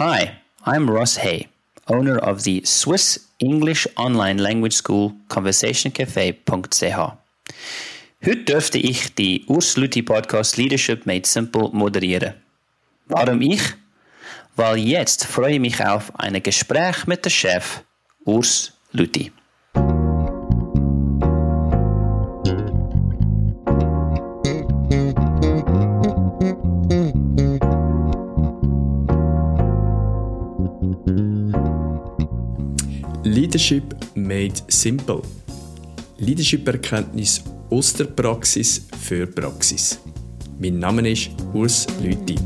Hi, I'm Ross Hay, owner of the Swiss English Online Language School conversationcafe.ch. Heute dürfte ich die Urs Lütti Podcast Leadership Made Simple moderieren. Warum ich? Weil jetzt freue ich mich auf ein Gespräch mit dem Chef Urs Lütti. Leadership made simple. Leadership-Erkenntnis aus der Praxis für Praxis. Mein Name ist Urs Lüthi.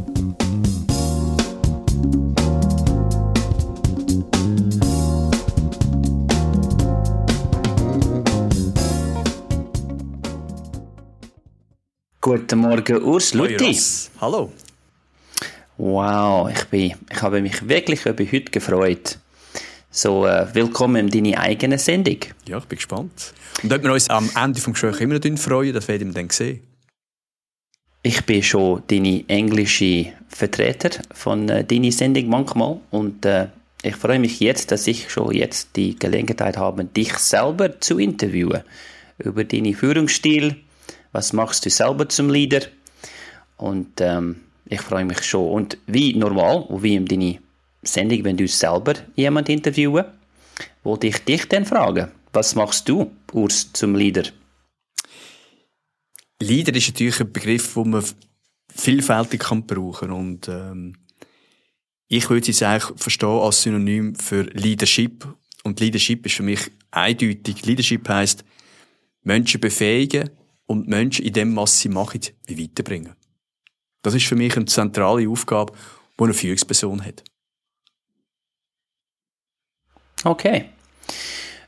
Guten Morgen, Urs Lüthi. Hallo. Wow, ich, bin, ich habe mich wirklich über heute gefreut. So, äh, willkommen in deine eigene Sendung. Ja, ich bin gespannt. Und ob wir uns am Ende des Gesprächs immer noch freuen, das werden wir dann sehen. Ich bin schon deine englische Vertreter von äh, deiner Sendung manchmal und äh, ich freue mich jetzt, dass ich schon jetzt die Gelegenheit habe, dich selber zu interviewen über deinen Führungsstil, was machst du selber zum Leader und ähm, ich freue mich schon. Und wie normal, und wie in deine Sendung, wenn du selber jemand interviewen, wollte ich dich dann fragen, was machst du, Urs, zum Leader? Leader ist natürlich ein Begriff, den man vielfältig kann brauchen und ähm, ich würde es eigentlich verstehen als Synonym für Leadership und Leadership ist für mich eindeutig. Leadership heißt Menschen befähigen und Menschen in dem, was sie machen, weiterbringen. Das ist für mich eine zentrale Aufgabe, die eine Führungsperson hat. Okay.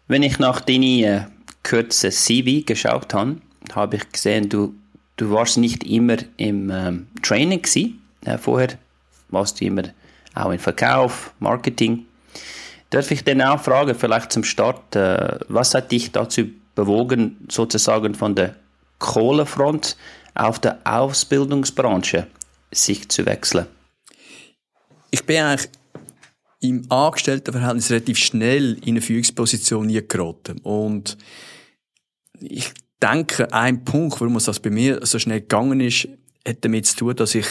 Wenn ich nach deinem äh, kurzen CV geschaut habe, habe ich gesehen, du, du warst nicht immer im ähm, Training gewesen. Äh, vorher warst du immer auch im Verkauf, Marketing. Darf ich denn auch fragen, vielleicht zum Start, äh, was hat dich dazu bewogen, sozusagen von der Kohlefront auf der Ausbildungsbranche sich zu wechseln? Ich bin eigentlich im Angestelltenverhältnis relativ schnell in eine Führungsposition geraten. Und ich denke, ein Punkt, warum das bei mir so schnell gegangen ist, hat damit zu tun, dass ich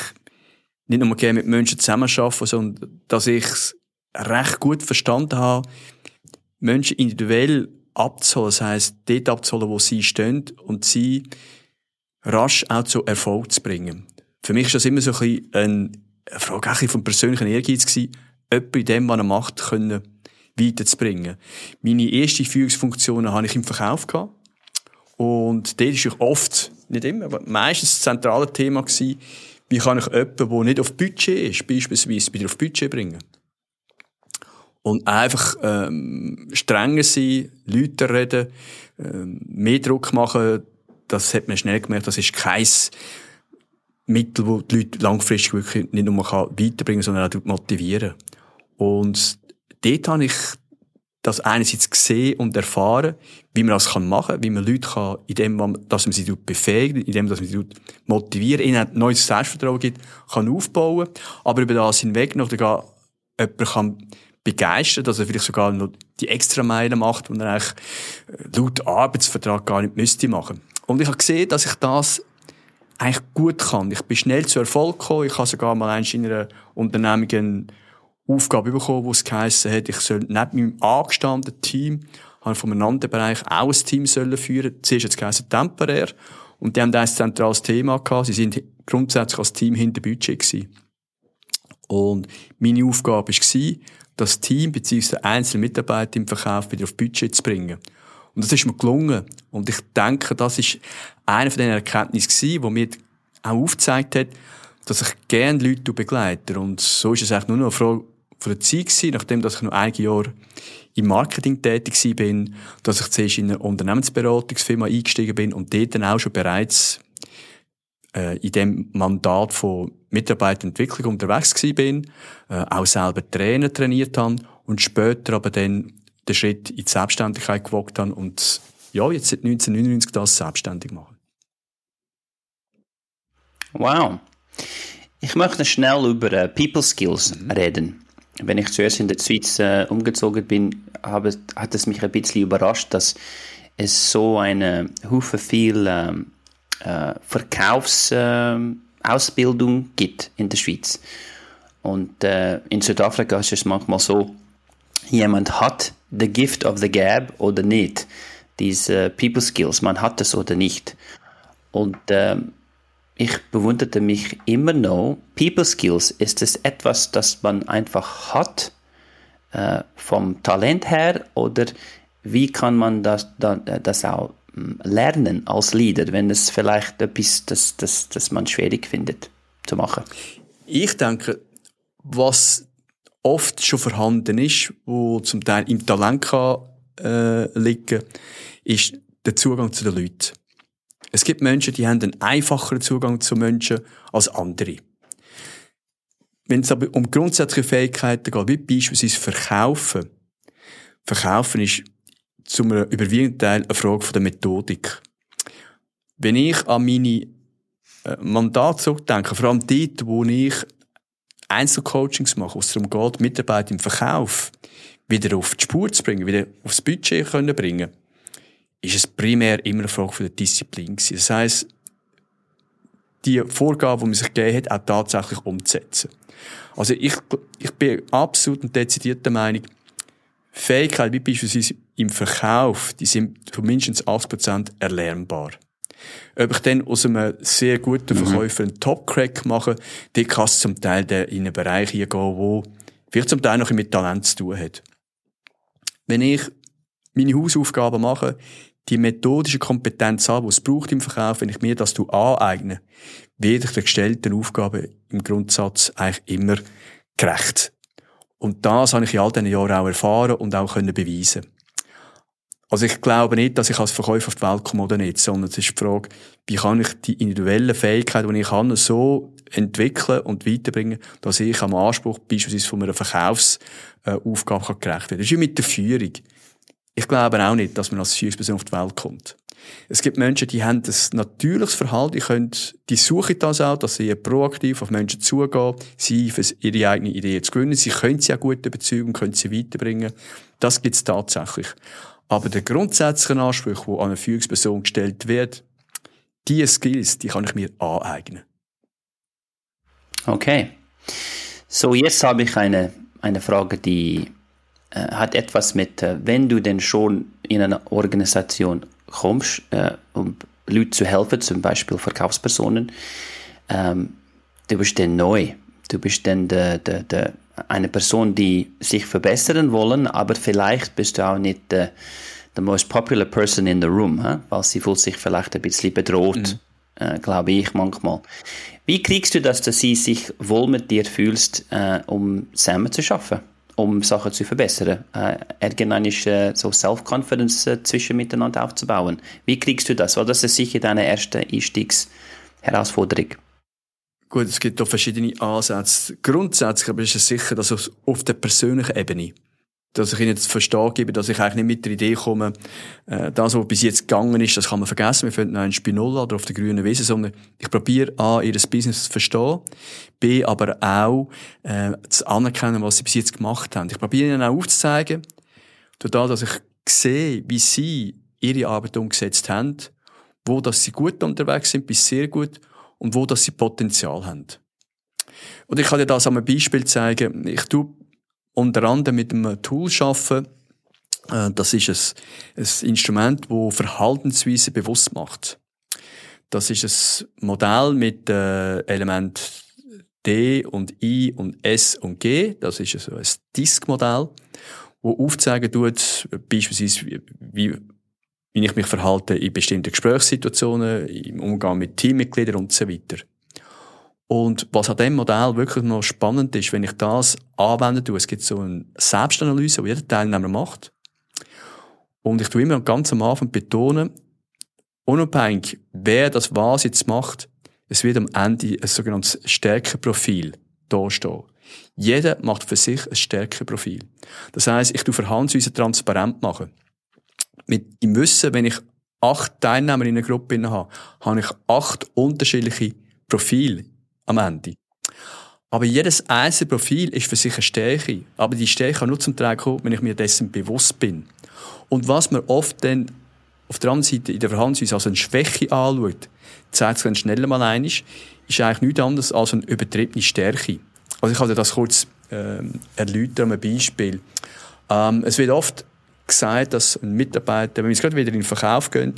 nicht nur gerne mit Menschen zusammenarbeite, sondern dass ich es recht gut verstanden habe, Menschen individuell abzuholen. Das heisst, dort abzuholen, wo sie stehen und sie rasch auch zu Erfolg zu bringen. Für mich ist das immer so ein bisschen eine Frage vom persönlichen Ehrgeiz gewesen, jemanden in dem, was er macht, können weiterzubringen. Meine erste Führungsfunktion habe ich im Verkauf gehabt. Und dort war oft, nicht immer, aber meistens das zentrale Thema gewesen, wie kann ich jemanden, der nicht auf Budget ist, beispielsweise wieder auf Budget bringen. Und einfach ähm, strenger sein, Leute reden, ähm, mehr Druck machen, das hat man schnell gemerkt, das ist kein Mittel, das die Leute langfristig wirklich nicht nur weiterbringen kann, sondern auch motivieren. Und dort habe ich das einerseits gesehen und erfahren, wie man das machen kann, wie man Leute kann, in dem, dass man sie befähigt, in dem, dass man sie motiviert, ihnen ein neues Selbstvertrauen gibt, kann aufbauen, aber über das hinweg noch sogar jemanden kann begeistern, dass er vielleicht sogar noch die extra Meile macht, und er eigentlich äh, laut Arbeitsvertrag gar nicht müsste machen. Und ich habe gesehen, dass ich das eigentlich gut kann. Ich bin schnell zu Erfolg gekommen. Ich habe sogar mal in einer Unternehmung Aufgabe bekommen, wo es geheissen hat, ich soll neben meinem angestandenen Team, habe einem anderen Bereich auch ein Team sollen führen. Zuerst hat es geheissen, temporär. Und die haben ein zentrales Thema gehabt. Sie sind grundsätzlich als Team hinter Budget gewesen. Und meine Aufgabe war, das Team bzw. einzelne Mitarbeiter im Verkauf wieder auf Budget zu bringen. Und das ist mir gelungen. Und ich denke, das ist eine von den Erkenntnissen gewesen, die mir auch aufgezeigt hat, dass ich gerne Leute begleite. Und so ist es eigentlich nur noch eine Frage von der Zeit gewesen, nachdem dass ich noch einige Jahre im Marketing tätig bin, dass ich zuerst in eine Unternehmensberatungsfirma eingestiegen bin und dort dann auch schon bereits äh, in dem Mandat von Mitarbeiterentwicklung unterwegs gewesen bin, äh, auch selber Trainer trainiert habe und später aber dann den Schritt in die Selbstständigkeit gewagt habe und ja, jetzt seit 1999 das selbstständig machen. Wow. Ich möchte schnell über äh, People Skills reden. Wenn ich zuerst in der Schweiz äh, umgezogen bin, habe, hat es mich ein bisschen überrascht, dass es so eine Hufe viel ähm, äh, Verkaufsausbildung äh, gibt in der Schweiz. Und äh, in Südafrika ist es manchmal so, jemand hat the gift of the gab oder nicht. Diese People Skills, man hat es oder nicht. Und ähm, ich bewunderte mich immer noch. People Skills ist es etwas, das man einfach hat, äh, vom Talent her, oder wie kann man das, das auch hm, lernen als Leader, wenn es vielleicht etwas, das, das, das man schwierig findet zu machen? Ich denke, was oft schon vorhanden ist, wo zum Teil im Talent kann, äh, liegen, ist der Zugang zu den Leuten. Es gibt Menschen, die haben einen einfacheren Zugang zu Menschen als andere. Wenn es aber um grundsätzliche Fähigkeiten geht, wie beispielsweise Verkaufen. Verkaufen ist zum überwiegenden Teil eine Frage der Methodik. Wenn ich an meine äh, Mandate zurückdenke, vor allem dort, wo ich Einzelcoachings mache, wo es darum geht, Mitarbeiter im Verkauf wieder auf die Spur zu bringen, wieder aufs Budget können bringen ist es primär immer eine Frage von der Disziplin gewesen. Das heisst, die Vorgabe, die man sich gegeben hat, auch tatsächlich umzusetzen. Also ich, ich bin absolut und dezidiert der Meinung, Fähigkeiten wie beispielsweise im Verkauf, die sind von mindestens 80% erlernbar. Ob ich dann aus einem sehr guten mhm. Verkäufer einen Top-Crack mache, die kann es zum Teil in einen Bereich gehen, wo vielleicht zum Teil noch mit Talent zu tun hat. Wenn ich meine Hausaufgaben mache, die methodische Kompetenz habe, die es braucht im Verkauf, wenn ich mir das aneigne, werde ich der gestellten Aufgabe im Grundsatz eigentlich immer gerecht. Und das habe ich in all diesen Jahren auch erfahren und auch können beweisen. Also ich glaube nicht, dass ich als Verkäufer auf die Welt komme oder nicht, sondern es ist die Frage, wie kann ich die individuellen Fähigkeiten, die ich habe, so entwickeln und weiterbringen, dass ich am Anspruch beispielsweise von einer Verkaufsaufgabe gerecht werde. Das ist wie mit der Führung. Ich glaube auch nicht, dass man als Führungsperson auf die Welt kommt. Es gibt Menschen, die haben ein natürliches Verhalten, die können, die suchen das auch, dass sie proaktiv auf Menschen zugehen, sie für ihre eigene Idee zu gewinnen, sie können sie auch gut überzeugen, können sie weiterbringen. Das gibt es tatsächlich. Aber der grundsätzliche Anspruch, der an eine Führungsperson gestellt wird, diese Skills, die kann ich mir aneignen. Okay. So, jetzt habe ich eine, eine Frage, die hat etwas mit, äh, wenn du denn schon in eine Organisation kommst, äh, um Leuten zu helfen, zum Beispiel Verkaufspersonen, ähm, du bist dann neu. Du bist dann de, de, de, eine Person, die sich verbessern wollen, aber vielleicht bist du auch nicht der the most popular person in the room, huh? weil sie fühlt sich vielleicht ein bisschen bedroht, mhm. äh, glaube ich manchmal. Wie kriegst du das, dass sie sich wohl mit dir fühlst, äh, um zusammen zu schaffen? Um Sachen zu verbessern. Äh, irgendwann ist äh, so Self-Confidence äh, zwischen miteinander aufzubauen. Wie kriegst du das? Weil das ist sicher deine erste Einstiegsherausforderung. Gut, es gibt da verschiedene Ansätze. Grundsätzlich aber ist es sicher, dass auf der persönlichen Ebene dass ich ihnen zu verstehen gebe, dass ich eigentlich nicht mit der Idee komme, äh, das, was bis jetzt gegangen ist, das kann man vergessen, wir finden einen Spinola oder auf der grünen Wiese, sondern ich probiere A, ihr Business zu verstehen, B, aber auch äh, zu anerkennen, was sie bis jetzt gemacht haben. Ich probiere ihnen auch aufzuzeigen, dadurch, dass ich sehe, wie sie ihre Arbeit umgesetzt haben, wo dass sie gut unterwegs sind, bis sehr gut, und wo dass sie Potenzial haben. Und ich kann dir das einem Beispiel zeigen. Ich tue unter anderem mit einem Tool arbeiten. Äh, das ist ein, ein Instrument, das Verhaltensweise bewusst macht. Das ist ein Modell mit äh, Elementen D und I und S und G. Das ist also ein Disk-Modell, wo aufzeigen tut, beispielsweise, wie, wie ich mich verhalte in bestimmten Gesprächssituationen, im Umgang mit Teammitgliedern und so weiter. Und was an dem Modell wirklich noch spannend ist, wenn ich das anwende, tue, es gibt so eine Selbstanalyse, die jeder Teilnehmer macht. Und ich tue immer ganz am Anfang betonen, unabhängig, wer das was jetzt macht, es wird am Ende ein sogenanntes Stärkeprofil dastehen. Jeder macht für sich ein Stärkeprofil. Das heißt, ich tue Verhaltensweise transparent machen. Mit im Wissen, wenn ich acht Teilnehmer in einer Gruppe habe, habe ich acht unterschiedliche Profile am Ende. Aber jedes einzelne Profil ist für sich eine Stärke. Aber die Stärke kann nur zum Tragen kommen, wenn ich mir dessen bewusst bin. Und was man oft dann auf der anderen Seite in der Verhandlungsweise als eine Schwäche anschaut, zeigt es dann schneller mal ein, ist eigentlich nichts anderes als eine übertriebene Stärke. Also ich dir das kurz ähm, erläutern, ein Beispiel. Ähm, es wird oft gesagt, dass ein Mitarbeiter, wenn wir jetzt gerade wieder in den Verkauf gehen,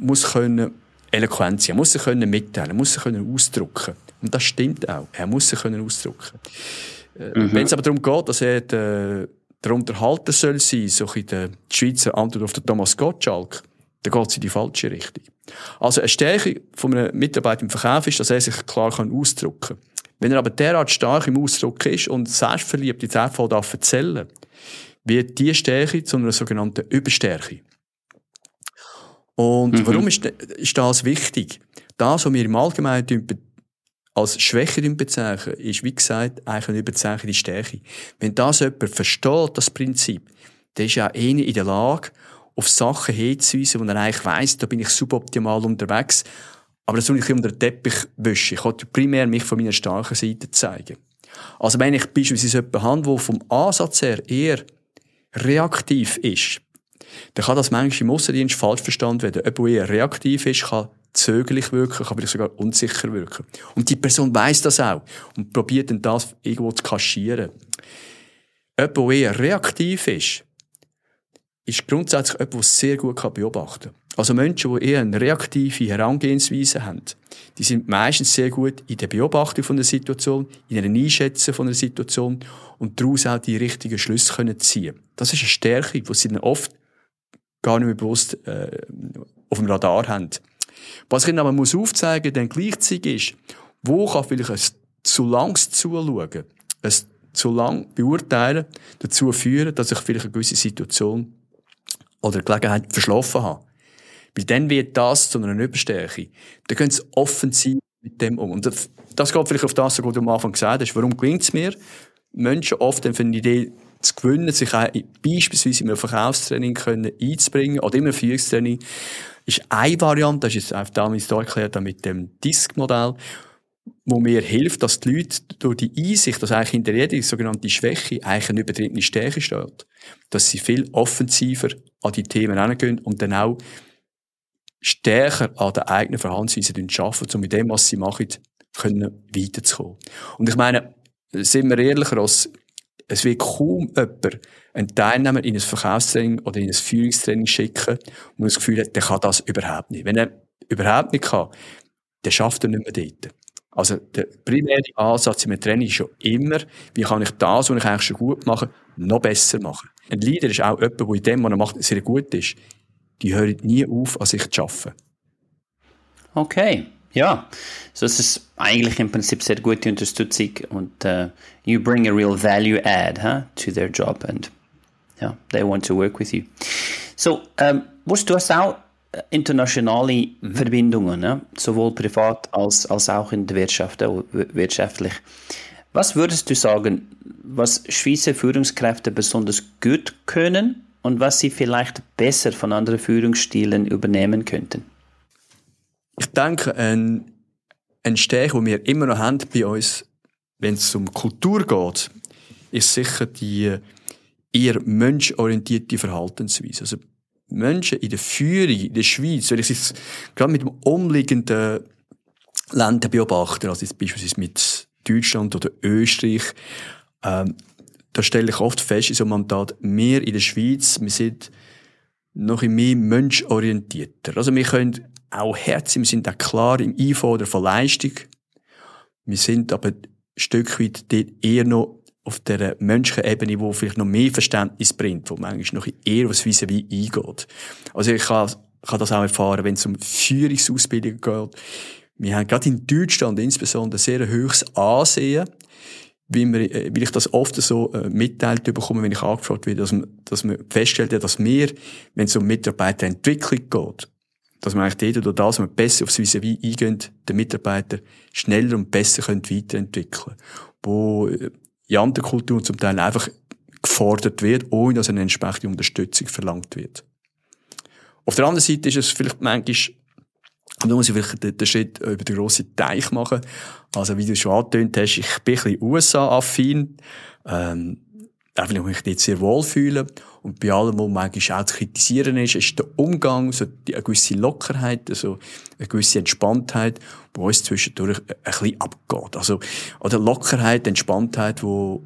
muss können eloquent sein, muss sich können mitteilen, muss sich können ausdrücken. Und das stimmt auch. Er muss sich können ausdrücken. Äh, mhm. Wenn es aber darum geht, dass er der, der Unterhalter soll sein, so in der Schweizer Antwort auf den Thomas Gottschalk, dann geht es in die falsche Richtung. Also eine Stärke von einem Mitarbeiter im Verkauf ist, dass er sich klar kann ausdrücken kann. Wenn er aber derart stark im Ausdruck ist und selbstverliebt in Fall darf erzählen, wird diese Stärke zu einer sogenannten Überstärke. Und mhm. warum ist, ist das wichtig? Das, was wir im Allgemeinen als Schwäche bezeichnen, ist, wie gesagt, eigentlich eine überzeichnete Stärke. Wenn das jemand versteht, das Prinzip, dann ist er auch eher in der Lage, auf Sachen hinzuweisen, wo er eigentlich weiss, da bin ich suboptimal unterwegs, aber das soll ich unter den Teppich wischen. Ich wollte primär mich von meiner starken Seite zeigen. Also wenn ich beispielsweise jemanden habe, der vom Ansatz her eher reaktiv ist, dann kann das manchmal im Aussendienst falsch verstanden werden. Jemand, der reaktiv ist, kann zögerlich wirken, kann vielleicht sogar unsicher wirken. Und die Person weiß das auch und probiert dann das irgendwo zu kaschieren. Jemand, der eher reaktiv ist, ist grundsätzlich jemand, der sehr gut beobachten kann. Also Menschen, die eher eine reaktive Herangehensweise haben, die sind meistens sehr gut in der Beobachtung von der Situation, in einer Einschätzen von der Situation und daraus auch die richtigen Schlüsse können ziehen. Das ist eine Stärke, die sie dann oft gar nicht mehr bewusst äh, auf dem Radar haben. Was ich ihnen aber muss aufzeigen dann gleichzeitig ist, wo kann vielleicht ein zu langes Zuschauen, ein zu lang beurteilen, dazu führen, dass ich vielleicht eine gewisse Situation oder Gelegenheit verschlafen habe. Weil dann wird das zu einer Überstärke. Dann können sie offensiv mit dem um. Und das, das geht vielleicht auf das, was du am Anfang gesagt hast. Warum gelingt es mir, Menschen oft für eine Idee zu gewinnen, sich auch beispielsweise in einem Verkaufstraining können einzubringen oder in einem Führungstraining, ist eine Variante, das ist jetzt auch damals da erklärt, mit dem Disk-Modell, wo mir hilft, dass die Leute durch die Einsicht, dass eigentlich hinter jeder sogenannte Schwäche eigentlich eine übertriebene Stärke steht, dass sie viel offensiver an die Themen herangehen und dann auch stärker an der eigenen Verhaltensweise arbeiten, um mit dem, was sie machen, können weiterzukommen. Und ich meine, sind wir ehrlicher, als es wird kaum jemand einen Teilnehmer in ein Verkaufstraining oder in ein Führungstraining schicken und das Gefühl hat, der kann das überhaupt nicht. Wenn er überhaupt nicht kann, dann schafft er nicht mehr dort. Also der primäre Ansatz im Training ist schon immer, wie kann ich das, was ich eigentlich schon gut mache, noch besser machen. Ein Leader ist auch jemand, der in dem, was er macht, sehr gut ist. Die hören nie auf, an sich zu arbeiten. Okay, ja. So es ist eigentlich im Prinzip sehr gute Unterstützung und uh, you bring a real value add huh, to their job and yeah, they want to work with you. So, um, du hast auch internationale mhm. Verbindungen, ne? sowohl privat als, als auch in der Wirtschaft, äh, wirtschaftlich. Was würdest du sagen, was Schweizer Führungskräfte besonders gut können und was sie vielleicht besser von anderen Führungsstilen übernehmen könnten? Ich denke, ein, ein Stich, den wir immer noch haben bei uns, wenn es um Kultur geht, ist sicher die eher menschorientierte Verhaltensweise. Also Menschen in der Führung in der Schweiz, wenn ich es gerade mit dem umliegenden Ländern beobachte, also jetzt beispielsweise mit Deutschland oder Österreich, ähm, da stelle ich oft fest, in so einem Mandat, wir in der Schweiz, wir sind noch ein mehr menschorientierter. Also wir können auch Herzen, wir sind auch klar im Einfordern von Leistung. Wir sind aber ein Stück weit dort eher noch auf der menschlichen Ebene, wo vielleicht noch mehr Verständnis bringt, wo manchmal noch eher was vis wie eingeht. Also ich kann, kann das auch erfahren, wenn es um Führungsausbildung geht. Wir haben gerade in Deutschland insbesondere sehr hohes Ansehen, wie, wir, äh, wie ich das oft so äh, mitteilt bekomme, wenn ich angefragt werde, dass man, dass man feststellt, dass wir, wenn es um Mitarbeiterentwicklung geht, dass man eigentlich dort durch das, wir besser aufs vis wie eingehen, den Mitarbeiter schneller und besser können weiterentwickeln Wo äh, in anderen Kulturen zum Teil einfach gefordert wird, ohne dass eine entsprechende Unterstützung verlangt wird. Auf der anderen Seite ist es vielleicht manchmal Und dann muss ich vielleicht den, den Schritt über den grossen Teich machen. Also, wie du schon angetönt hast, ich bin ein bisschen USA-affin. Ähm, einfach, weil ich mich nicht sehr wohl fühle. Und bei allem, was manchmal auch zu kritisieren ist, ist der Umgang, so eine gewisse Lockerheit, also eine gewisse Entspanntheit, die uns zwischendurch ein bisschen abgeht. Also, oder Lockerheit, Entspanntheit, wo,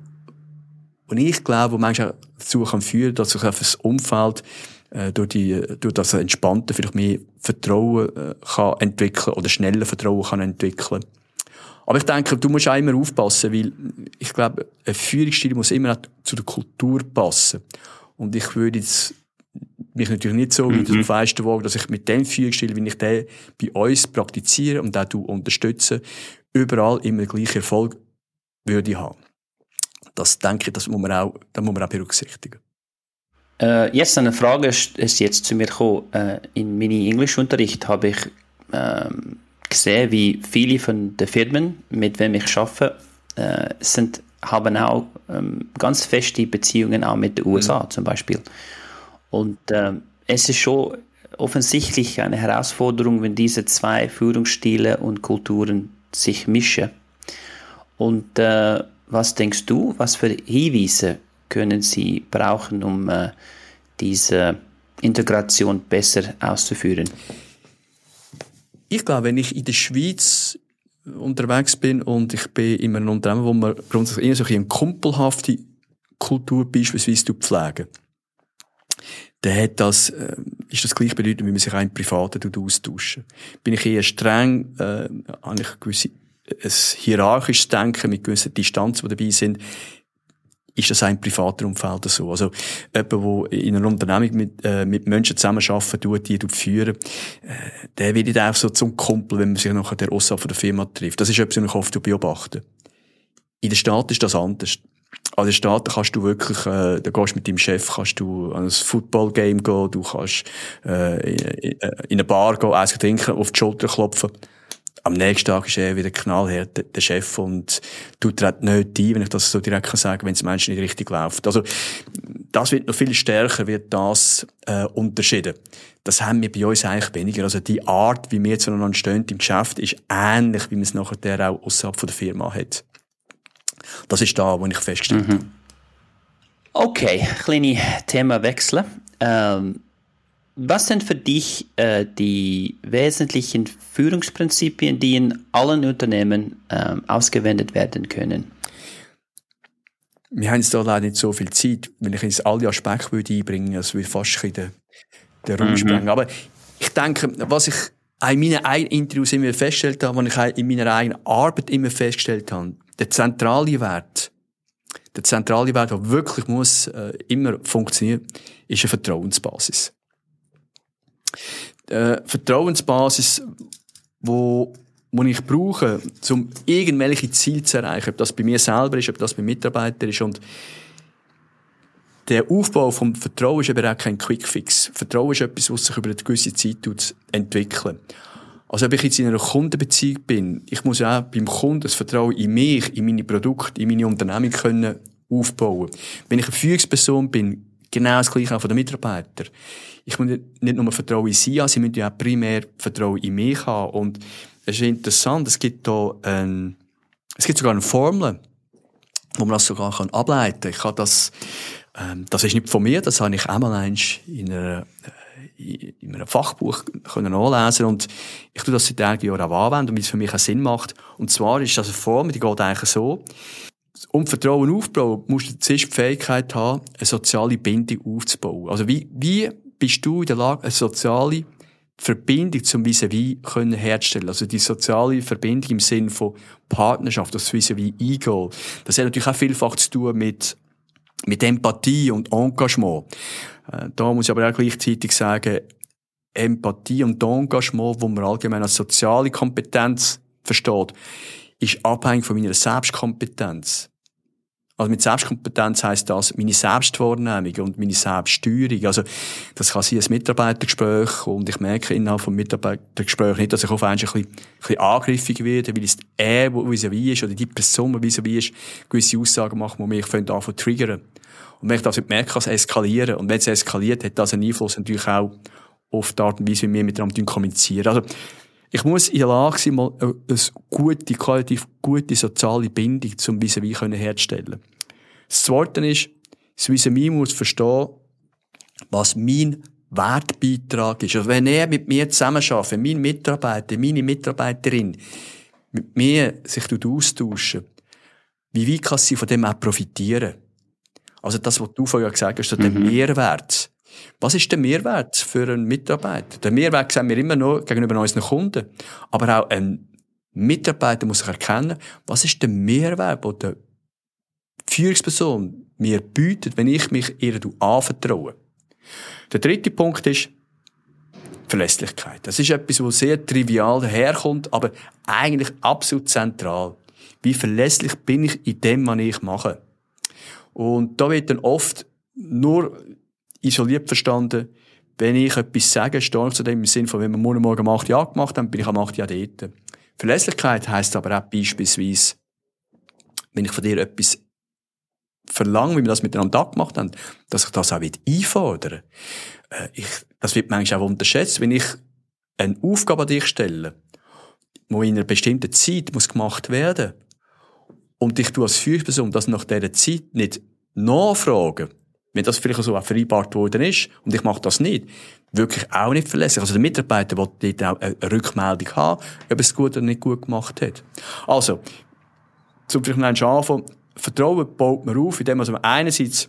wo ich glaube, wo manchmal dazu kann führen, dass sich auf das Umfeld äh, durch, die, durch das Entspannte vielleicht mehr Vertrauen äh, kann entwickeln oder schneller Vertrauen kann entwickeln. Aber ich denke, du musst auch immer aufpassen, weil ich glaube, ein Führungsstil muss immer auch zu der Kultur passen. Und ich würde jetzt mich natürlich nicht so wie das feisten wagen, dass ich mit dem Führungsstil, wie ich den bei uns praktiziere und auch unterstütze, überall immer gleich Erfolg würde haben. Das denke ich, das muss man auch, das muss man auch berücksichtigen. Äh, jetzt eine Frage ist, ist jetzt zu mir gekommen. Äh, in meinem Englischunterricht habe ich ähm, gesehen, wie viele von den Firmen, mit wem ich arbeite, äh, sind, haben auch ähm, ganz feste Beziehungen auch mit den USA mhm. zum Beispiel. Und ähm, es ist schon offensichtlich eine Herausforderung, wenn diese zwei Führungsstile und Kulturen sich mischen. Und äh, was denkst du, was für Hinweise können Sie brauchen, um äh, diese Integration besser auszuführen? Ich glaube, wenn ich in der Schweiz unterwegs bin und ich bin in einem Unternehmen, wo man grundsätzlich eher so eine kumpelhafte Kultur beispielsweise pflegen, dann hat das, äh, ist das gleichbedeutend, wie man sich auch im Privaten austauschen. Bin ich eher streng, äh, habe ich gewisse, ein hierarchisches Denken mit gewissen Distanzen, die dabei sind, ist das auch im privaten Umfeld so. Also, jemand, der in einer Unternehmung mit, äh, mit Menschen zusammenarbeiten tut, die führen, äh, der wird einfach so zum Kumpel, wenn man sich nachher der Ossa von der Firma trifft. Das ist etwas, was ich oft beobachte. In den Staaten ist das anders. An den Staaten kannst du wirklich, äh, da gehst mit deinem Chef, kannst du an ein Football-Game gehen, du kannst äh, in, in eine Bar gehen, eins trinken, auf die Schulter klopfen am nächsten Tag ist er wieder knallhart der Chef und tut nicht ein, wenn ich das so direkt kann sagen, wenn es Menschen nicht richtig läuft. Also, das wird noch viel stärker, wird das, äh, unterschieden. Das haben wir bei uns eigentlich weniger. Also, die Art, wie wir zueinander stehen im Geschäft, ist ähnlich, wie man es nachher auch außerhalb von der Firma hat. Das ist da, wo ich festgestellt mhm. habe. Okay, kleine Themawechsel. Ähm was sind für dich äh, die wesentlichen Führungsprinzipien, die in allen Unternehmen äh, ausgewendet werden können? Wir haben jetzt da leider nicht so viel Zeit. Wenn ich jetzt alle Aspekte würde einbringen würde, würde fast ein den, den Raum mhm. sprengen. Aber ich denke, was ich in meinen eigenen Interviews immer festgestellt habe, was ich in meiner eigenen Arbeit immer festgestellt habe, der zentrale Wert, der zentrale Wert, der wirklich muss äh, immer funktionieren, ist eine Vertrauensbasis äh, Vertrauensbasis, wo, wo ich brauche, um irgendwelche Ziele zu erreichen, ob das bei mir selber ist, ob das bei Mitarbeitern ist und der Aufbau vom Vertrauen ist aber auch kein Quickfix. Vertrauen ist etwas, was sich über eine gewisse Zeit entwickeln. Also ob ich jetzt in einer Kundenbeziehung bin, ich muss auch beim Kunden das Vertrauen in mich, in meine Produkte, in meine Unternehmung können aufbauen. Wenn ich eine Führungsperson bin, genau das Gleiche auch von den Mitarbeitern ich muss nicht nur Vertrauen in sie haben, sie müssen ja auch primär Vertrauen in mich haben. Und es ist interessant, es gibt da ein, es gibt sogar eine Formel, wo man das sogar kann ableiten kann. Ich habe das, ähm, das ist nicht von mir, das habe ich einmal in einer, äh, in einem Fachbuch können anlesen und ich tue das seit einigen Jahren auch anwenden, weil es für mich auch Sinn macht. Und zwar ist das eine Formel, die geht eigentlich so, um Vertrauen aufzubauen, musst du zuerst die Fähigkeit haben, eine soziale Bindung aufzubauen. Also wie, wie bist du in der Lage, eine soziale Verbindung zum Vis-à-vis können herzustellen. Also die soziale Verbindung im Sinn von Partnerschaft, das Vis-à-vis Eagle. Das hat natürlich auch vielfach zu tun mit, mit Empathie und Engagement. Äh, da muss ich aber auch gleichzeitig sagen, Empathie und Engagement, wo man allgemein als soziale Kompetenz versteht, ist abhängig von meiner Selbstkompetenz. Also mit Selbstkompetenz heißt das meine Selbstwahrnehmung und meine Selbststeuerung. Also das kann sein ein Mitarbeitergespräch und ich merke innerhalb vom Mitarbeitergespräch nicht, dass ich auf einmal ein bisschen, ein bisschen angriffig werde, weil es er, der vis-à-vis ist, oder die Person, die vis-à-vis ist, gewisse Aussagen macht, die mich anfangen zu triggern. Und wenn ich das merke, kann es eskalieren. Und wenn es eskaliert, hat das einen Einfluss natürlich auch auf die Art und Weise, wie wir miteinander kommunizieren. Also Ich muss in der Lage sein, mal eine gute, qualitativ gute soziale Bindung zum vis à herzustellen. Das Zweite ist, das vis à muss verstehen, was mein Wertbeitrag ist. Also wenn er mit mir zusammenarbeitet, mein Mitarbeiter, meine Mitarbeiterin, mit mir sich austauschen, wie weit kann sie von dem auch profitieren? Also das, was du vorher gesagt hast, so mhm. der Mehrwert. Was ist der Mehrwert für einen Mitarbeiter? Der Mehrwert sehen wir immer nur gegenüber unseren Kunden. Aber auch ein Mitarbeiter muss sich erkennen, was ist der Mehrwert, den die Führungsperson mir bietet, wenn ich mich ihr anvertraue. Der dritte Punkt ist Verlässlichkeit. Das ist etwas, was sehr trivial daherkommt, aber eigentlich absolut zentral. Wie verlässlich bin ich in dem, was ich mache? Und da wird dann oft nur isoliert verstanden, wenn ich etwas sage, stehe ich zu dem im Sinn von, wenn wir morgen morgen um 8 Jahre gemacht haben, bin ich am 8 Jahr dort. Verlässlichkeit heisst aber auch beispielsweise, wenn ich von dir etwas verlange, wie wir das miteinander gemacht haben, dass ich das auch einfordern. Äh, ich, Das wird manchmal auch unterschätzt, wenn ich eine Aufgabe an dich stelle, die in einer bestimmten Zeit muss gemacht werden. Und ich tue als Führungsperson das nach dieser Zeit nicht nachfragen, wenn das vielleicht so auch vereinbart worden ist und ich mache das nicht, wirklich auch nicht verlässlich. Also der Mitarbeiter will dort auch eine Rückmeldung haben, ob er es gut oder nicht gut gemacht hat. Also, zum vielleicht anfangen, Vertrauen baut man auf, indem man einerseits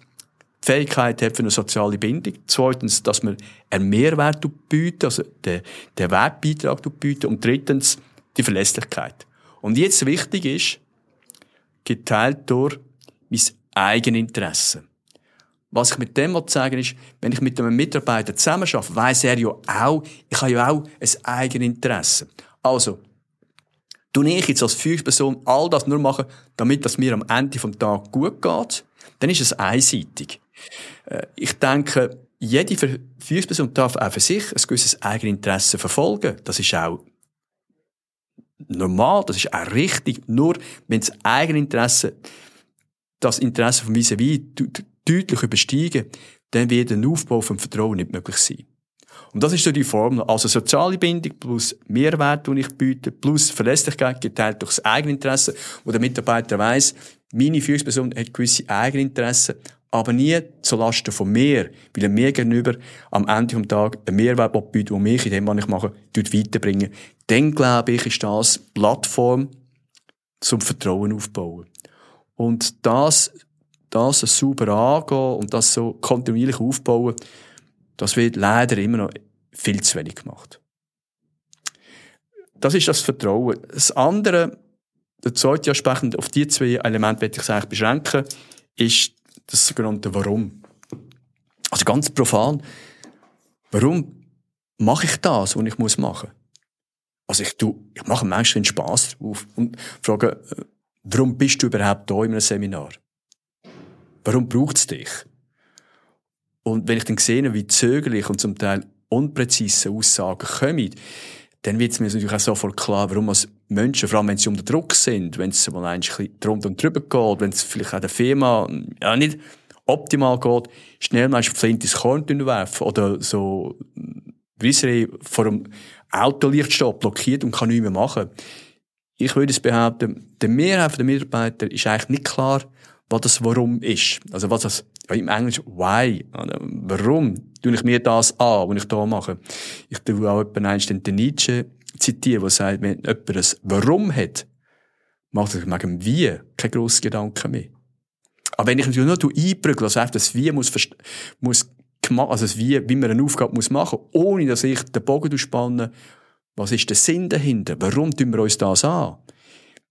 die Fähigkeit hat für eine soziale Bindung. Zweitens, dass man einen Mehrwert bietet, also den, den Wertbeitrag bietet. Und drittens, die Verlässlichkeit. Und jetzt wichtig ist, geteilt durch mein Eigeninteresse. Was ich mit dem sagen ist, wenn ich mit einem Mitarbeiter zusammenarbeite, weiss er ja auch, ich habe ja auch ein Eigeninteresse. Also, tue ich jetzt als Führungsperson all das nur machen, damit es mir am Ende vom Tag gut geht, dann ist es einseitig. Äh, ich denke, jede Führungsperson darf auch für sich ein gewisses Eigeninteresse verfolgen. Das ist auch normal, das ist auch richtig. Nur wenn das Eigeninteresse das Interesse von vis à deutlich übersteigen, dann wird ein Aufbau vom Vertrauen nicht möglich sein. Und das ist so die Formel. Also soziale Bindung plus Mehrwert, den ich biete, plus Verlässlichkeit geteilt durch das Eigeninteresse, wo der Mitarbeiter weiss, meine Führungsperson hat gewisse Eigeninteressen, aber nie zulasten von mir, weil er mir gegenüber am Ende des Tages einen Mehrwert bietet, der mich in dem, was ich mache, weiterbringen. Dann, glaube ich, ist das Plattform zum Vertrauen aufbauen. Und das, das sauber angehen und das so kontinuierlich aufbauen, das wird leider immer noch viel zu wenig gemacht. Das ist das Vertrauen. Das andere, der zweite Aspekt, auf die zwei Elemente werde ich es eigentlich beschränken, ist das sogenannte Warum. Also ganz profan, warum mache ich das, was ich muss machen? Also ich, tu, ich mache Menschen Spass drauf und frage, äh, warum bist du überhaupt da in einem Seminar? Warum braucht es dich? Und wenn ich dann sehe, wie zögerlich und zum Teil unpräzise Aussagen kommen, dann wird es mir natürlich auch sofort klar, warum als Menschen, vor allem wenn sie unter Druck sind, wenn es mal ein bisschen drunter und drüber geht, wenn es vielleicht auch der Firma ja, nicht optimal geht, schnell mal Flint ins Korn werfen oder so Vissery vor dem Autolicht steht, blockiert und kann nichts mehr machen. Ich würde es behaupten, der Mehrheit der Mitarbeiter ist eigentlich nicht klar, was das Warum ist. Also was das, ja, im Englisch, why? Warum tue ich mir das an, was ich da mache? Ich tue auch jemanden den Nietzsche zitieren, der sagt, wenn jemand ein Warum hat, macht er sich wegen Wie keine grossen Gedanken mehr. Aber wenn ich natürlich nur einbrügel, also einfach das Wie muss, muss also das Wie, wie man eine Aufgabe muss machen, ohne dass ich den Bogen spanne, was ist der Sinn dahinter? Warum tun wir uns das an?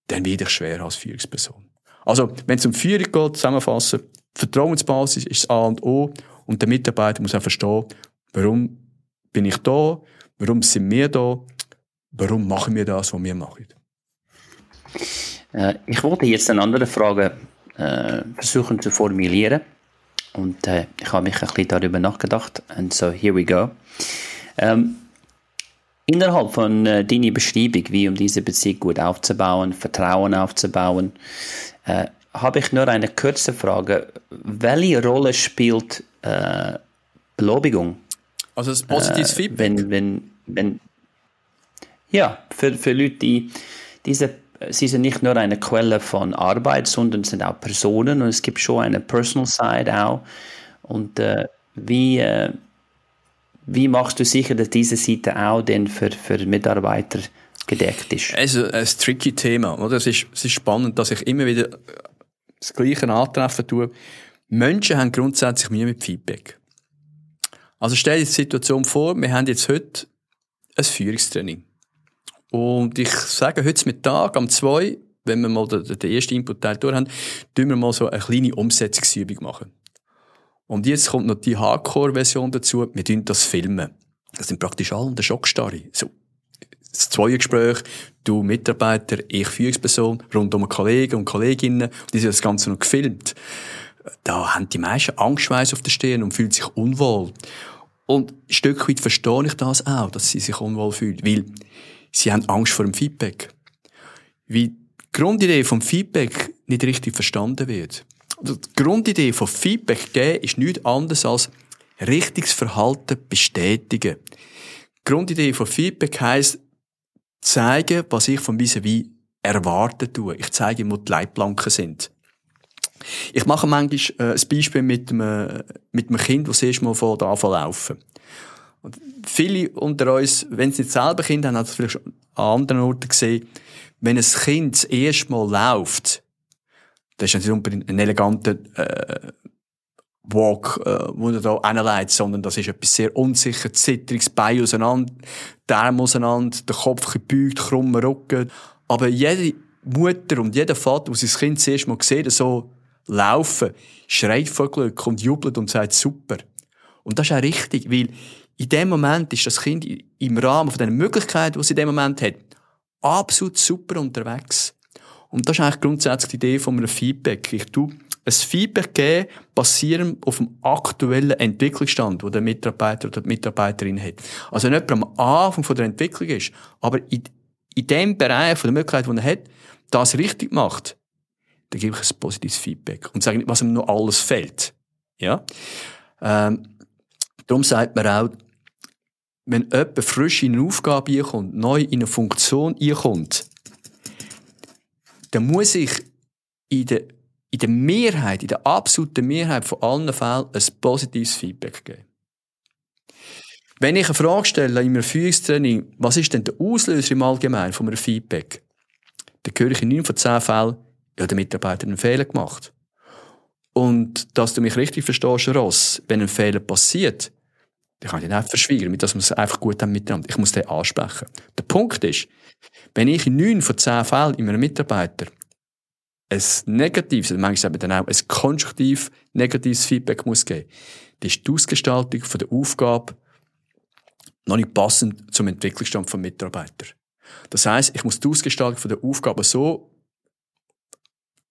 Dann wird ich schwer als Führungsperson. Also, wenn es um Führung geht, zusammenfassen, Vertrauensbasis ist das A und O und der Mitarbeiter muss auch verstehen, warum bin ich da, warum sind wir da, warum machen wir das, was wir machen. Äh, ich wollte jetzt eine andere Frage äh, versuchen zu formulieren und äh, ich habe mich ein bisschen darüber nachgedacht und so here we go. Ähm, innerhalb von äh, deiner Beschreibung, wie um diese Beziehung gut aufzubauen, Vertrauen aufzubauen, äh, habe ich nur eine kurze Frage. Welche Rolle spielt äh, Belobigung? Also das positives äh, Feedback? Wenn, wenn, wenn, Ja, für, für Leute, die diese sie sind nicht nur eine Quelle von Arbeit, sondern sind auch Personen und es gibt schon eine Personal Side auch. Und äh, wie, äh, wie machst du sicher, dass diese Seite auch denn für, für Mitarbeiter gedeckt ist? Also ein tricky Thema, oder? Es ist, es ist spannend, dass ich immer wieder das Gleiche antreffen tue. Menschen haben grundsätzlich Mühe mit Feedback. Also stell dir die Situation vor, wir haben jetzt heute ein Führungstraining. Und ich sage heute Mittag am 2, wenn wir mal den, den ersten Input-Teil durch haben, tun wir mal so eine kleine Umsetzungsübung machen. Und jetzt kommt noch die Hardcore-Version dazu, wir tun das filmen. Das sind praktisch alle der Schockstarre. So, das Zweiergespräch, du Mitarbeiter, ich Führungsperson, rund um Kollegen und Kolleginnen, und die sind das Ganze noch gefilmt. Da haben die meisten Angstschweiß auf der Stirn und fühlen sich unwohl. Und ein Stück weit verstehe ich das auch, dass sie sich unwohl fühlen, weil sie haben Angst vor dem Feedback. Wie die Grundidee vom Feedback nicht richtig verstanden wird. Die Grundidee von Feedback geben ist nichts anderes als richtiges Verhalten bestätigen. Die Grundidee von Feedback heisst, zeigen, was ich von vis wie erwarten tue. Ich zeige, wo die Leitplanken sind. Ich mache manchmal äh, ein Beispiel mit einem, mit einem Kind, das erst mal vor der Anfang laufen. Und viele unter uns, wenn sie nicht selber Kinder haben, haben sie vielleicht schon an anderen Orten gesehen, wenn ein Kind das erste Mal läuft, das ist nicht unbedingt ein eleganter äh, Walk, äh, wo er da hinleitet, sondern das ist etwas sehr unsicher, zittriges Bein auseinander, der Arm auseinander, der Kopf gebeugt, krummer Rücken. Aber jede Mutter und jeder Vater, der sein Kind zuerst mal sieht, so laufen, schreit vor Glück und jubelt und sagt super. Und das ist auch richtig, weil in dem Moment ist das Kind im Rahmen von den Möglichkeiten, die es in dem Moment hat, absolut super unterwegs. Und das ist eigentlich grundsätzlich die Idee von einem Feedback. Ich tue ein Feedback geben, basierend auf dem aktuellen Entwicklungsstand, den der Mitarbeiter oder die Mitarbeiterin hat. Also nicht am Anfang der Entwicklung ist, aber in, in dem Bereich von der Möglichkeit, die er hat, das richtig macht, dann gebe ich ein positives Feedback und sage nicht, was ihm noch alles fehlt. Ja? Ähm, darum sagt man auch, wenn jemand frisch in eine Aufgabe einkommt, neu in eine Funktion einkommt, dann muss ich in der, in der Mehrheit, in der absoluten Mehrheit von allen Fällen ein positives Feedback geben. Wenn ich eine Frage stelle in einem Führungstraining, was ist denn der Auslöser im Allgemeinen von einem Feedback? Dann höre ich in 9 von 10 Fällen, ja, der Mitarbeiter einen Fehler gemacht. Und dass du mich richtig verstehst, Ross, wenn ein Fehler passiert, dann kann ich den nicht verschwiegen, damit wir es einfach gut haben miteinander. Ich muss den ansprechen. Der Punkt ist, wenn ich in neun von zehn Fällen in einem Mitarbeiter ein negatives, also manchmal dann auch ein konstruktiv negatives Feedback muss geben, dann ist die Ausgestaltung der Aufgabe noch nicht passend zum Entwicklungsstand vom Mitarbeiter. Das heißt, ich muss die Ausgestaltung der Aufgabe so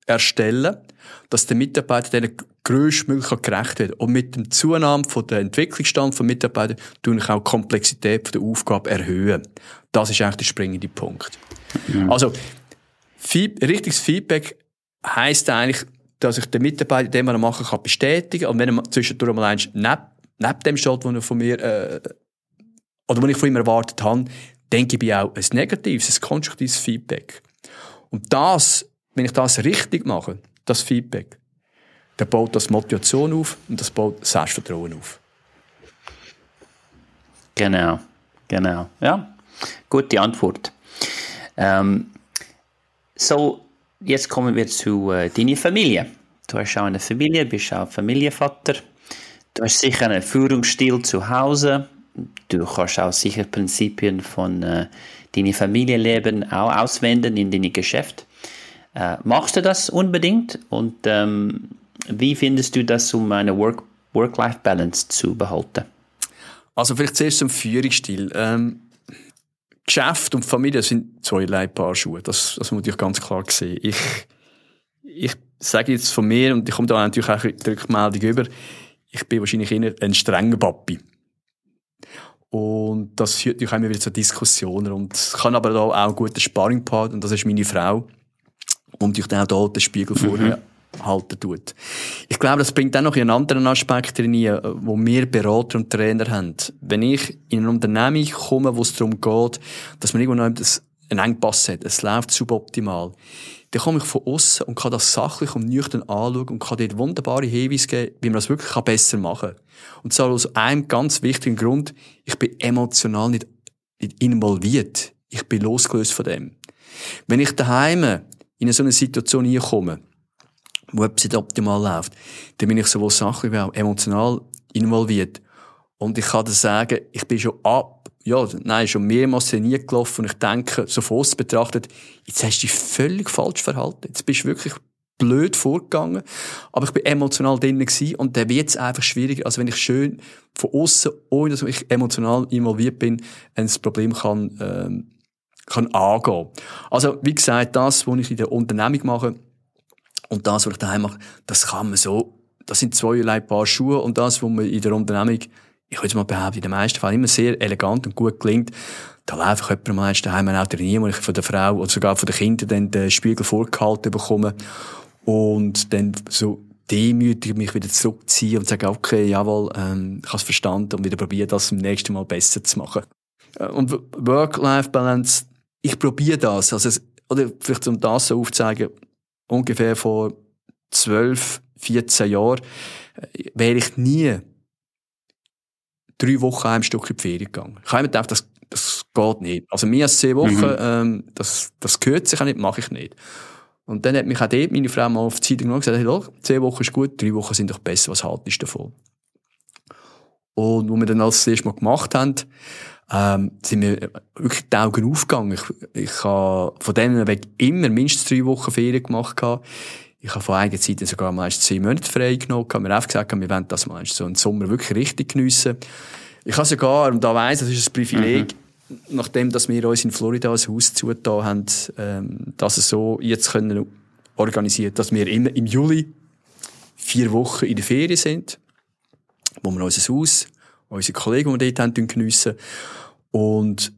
erstellen, dass der Mitarbeiter denen größtmöglich gerecht wird. Und mit dem Zunahme von der Entwicklungsstand von Mitarbeitern tue ich auch die Komplexität der Aufgabe erhöhen. Das ist eigentlich der springende Punkt. Mhm. Also, richtiges Feedback heisst eigentlich, dass ich den Mitarbeiter, den man machen kann, bestätigen Und wenn er zwischendurch mal eins neben, neben dem steht, was er von mir, äh, oder was ich von ihm erwartet habe, dann gebe ich auch ein negatives, ein konstruktives Feedback. Und das wenn ich das richtig mache, das Feedback, dann baut das Motivation auf und das baut Selbstvertrauen auf. Genau, genau. Ja, gute Antwort. Ähm, so, jetzt kommen wir zu äh, deiner Familie. Du hast auch eine Familie, bist auch Familienvater. Du hast sicher einen Führungsstil zu Hause. Du kannst auch sicher Prinzipien von äh, deinem Familienleben auch auswenden in deinem Geschäft. Äh, machst du das unbedingt? Und ähm, wie findest du das, um eine Work-Life-Balance zu behalten? Also vielleicht zuerst zum Führungsstil. Ähm, Geschäft und Familie sind zweierlei Paar Schuhe. Das, das muss ich ganz klar sehen. Ich, ich sage jetzt von mir, und ich komme da natürlich auch die Rückmeldung über, ich bin wahrscheinlich eher ein strenger Papi. Und das führt natürlich immer wieder zu Diskussionen und kann aber da auch einen guten Sparringpartner, und das ist meine Frau und ich auch da den Spiegel mhm. vorher halten tut. Ich glaube, das bringt auch noch einen anderen Aspekt rein, äh, wo wir Berater und Trainer haben. Wenn ich in eine Unternehmung komme, wo es darum geht, dass man irgendwo noch einen Engpass hat, es läuft suboptimal, dann komme ich von außen und kann das sachlich und nüchtern anschauen und kann dort wunderbare Hinweise geben, wie man das wirklich besser machen kann. Und zwar aus einem ganz wichtigen Grund, ich bin emotional nicht involviert. Ich bin losgelöst von dem. Wenn ich daheim in so eine Situation hinkomme, wo etwas nicht optimal läuft, dann bin ich sowohl sachlich wie auch emotional involviert. Und ich kann dir sagen, ich bin schon ab, ja, nein, schon mehrmals nie gelaufen und ich denke, so von betrachtet, jetzt hast du dich völlig falsch verhalten. Jetzt bist du wirklich blöd vorgegangen. Aber ich bin emotional drinnen und dann wird es einfach schwieriger, als wenn ich schön von außen, ohne dass ich emotional involviert bin, ein Problem kann, ähm, kann angehen. Also, wie gesagt, das, was ich in der Unternehmung mache, und das, was ich daheim mache, das kann man so, das sind zweierlei Paar Schuhe und das, was man in der Unternehmung, ich würde mal behaupten, in den meisten Fällen immer sehr elegant und gut gelingt, da läuft jemand mal daheim auch trainieren, wo ich von der Frau oder sogar von den Kindern dann den Spiegel vorgehalten bekomme und dann so demütig mich wieder zurückziehen und sagen, okay, jawohl, ähm, ich habe es verstanden und wieder probieren, das im nächsten Mal besser zu machen. Äh, und Work-Life-Balance, ich probiere das, also, oder vielleicht um das so aufzuzeigen, ungefähr vor 12, 14 Jahren, äh, wäre ich nie drei Wochen ein Stück in die Ferien gegangen. Ich habe mir gedacht, das, das geht nicht. Also mehr als zehn Wochen, mhm. ähm, das, das gehört sich auch nicht, mache ich nicht. Und dann hat mich auch dort meine Frau mal auf die Zeitung gesagt, hey, doch, zehn Wochen ist gut, drei Wochen sind doch besser, was haltest du davon? Und wo wir dann das erste Mal gemacht haben, ähm, sind mir wirklich die Augen aufgegangen. Ich, ich habe von denen weg immer mindestens drei Wochen Ferien gemacht. Gehabt. Ich habe von einiger Zeit sogar meist zehn Monate frei genommen. Wir haben gesagt, wir wollen das mal so im Sommer wirklich richtig geniessen. Ich habe sogar, und da weiss, das ist ein Privileg, mhm. nachdem dass wir uns in Florida ein Haus zugetan haben, ähm, dass es so jetzt können organisiert, dass wir immer im Juli vier Wochen in der Ferien sind, wo wir unser Haus, unsere Kollegen, die wir dort haben, geniessen. Und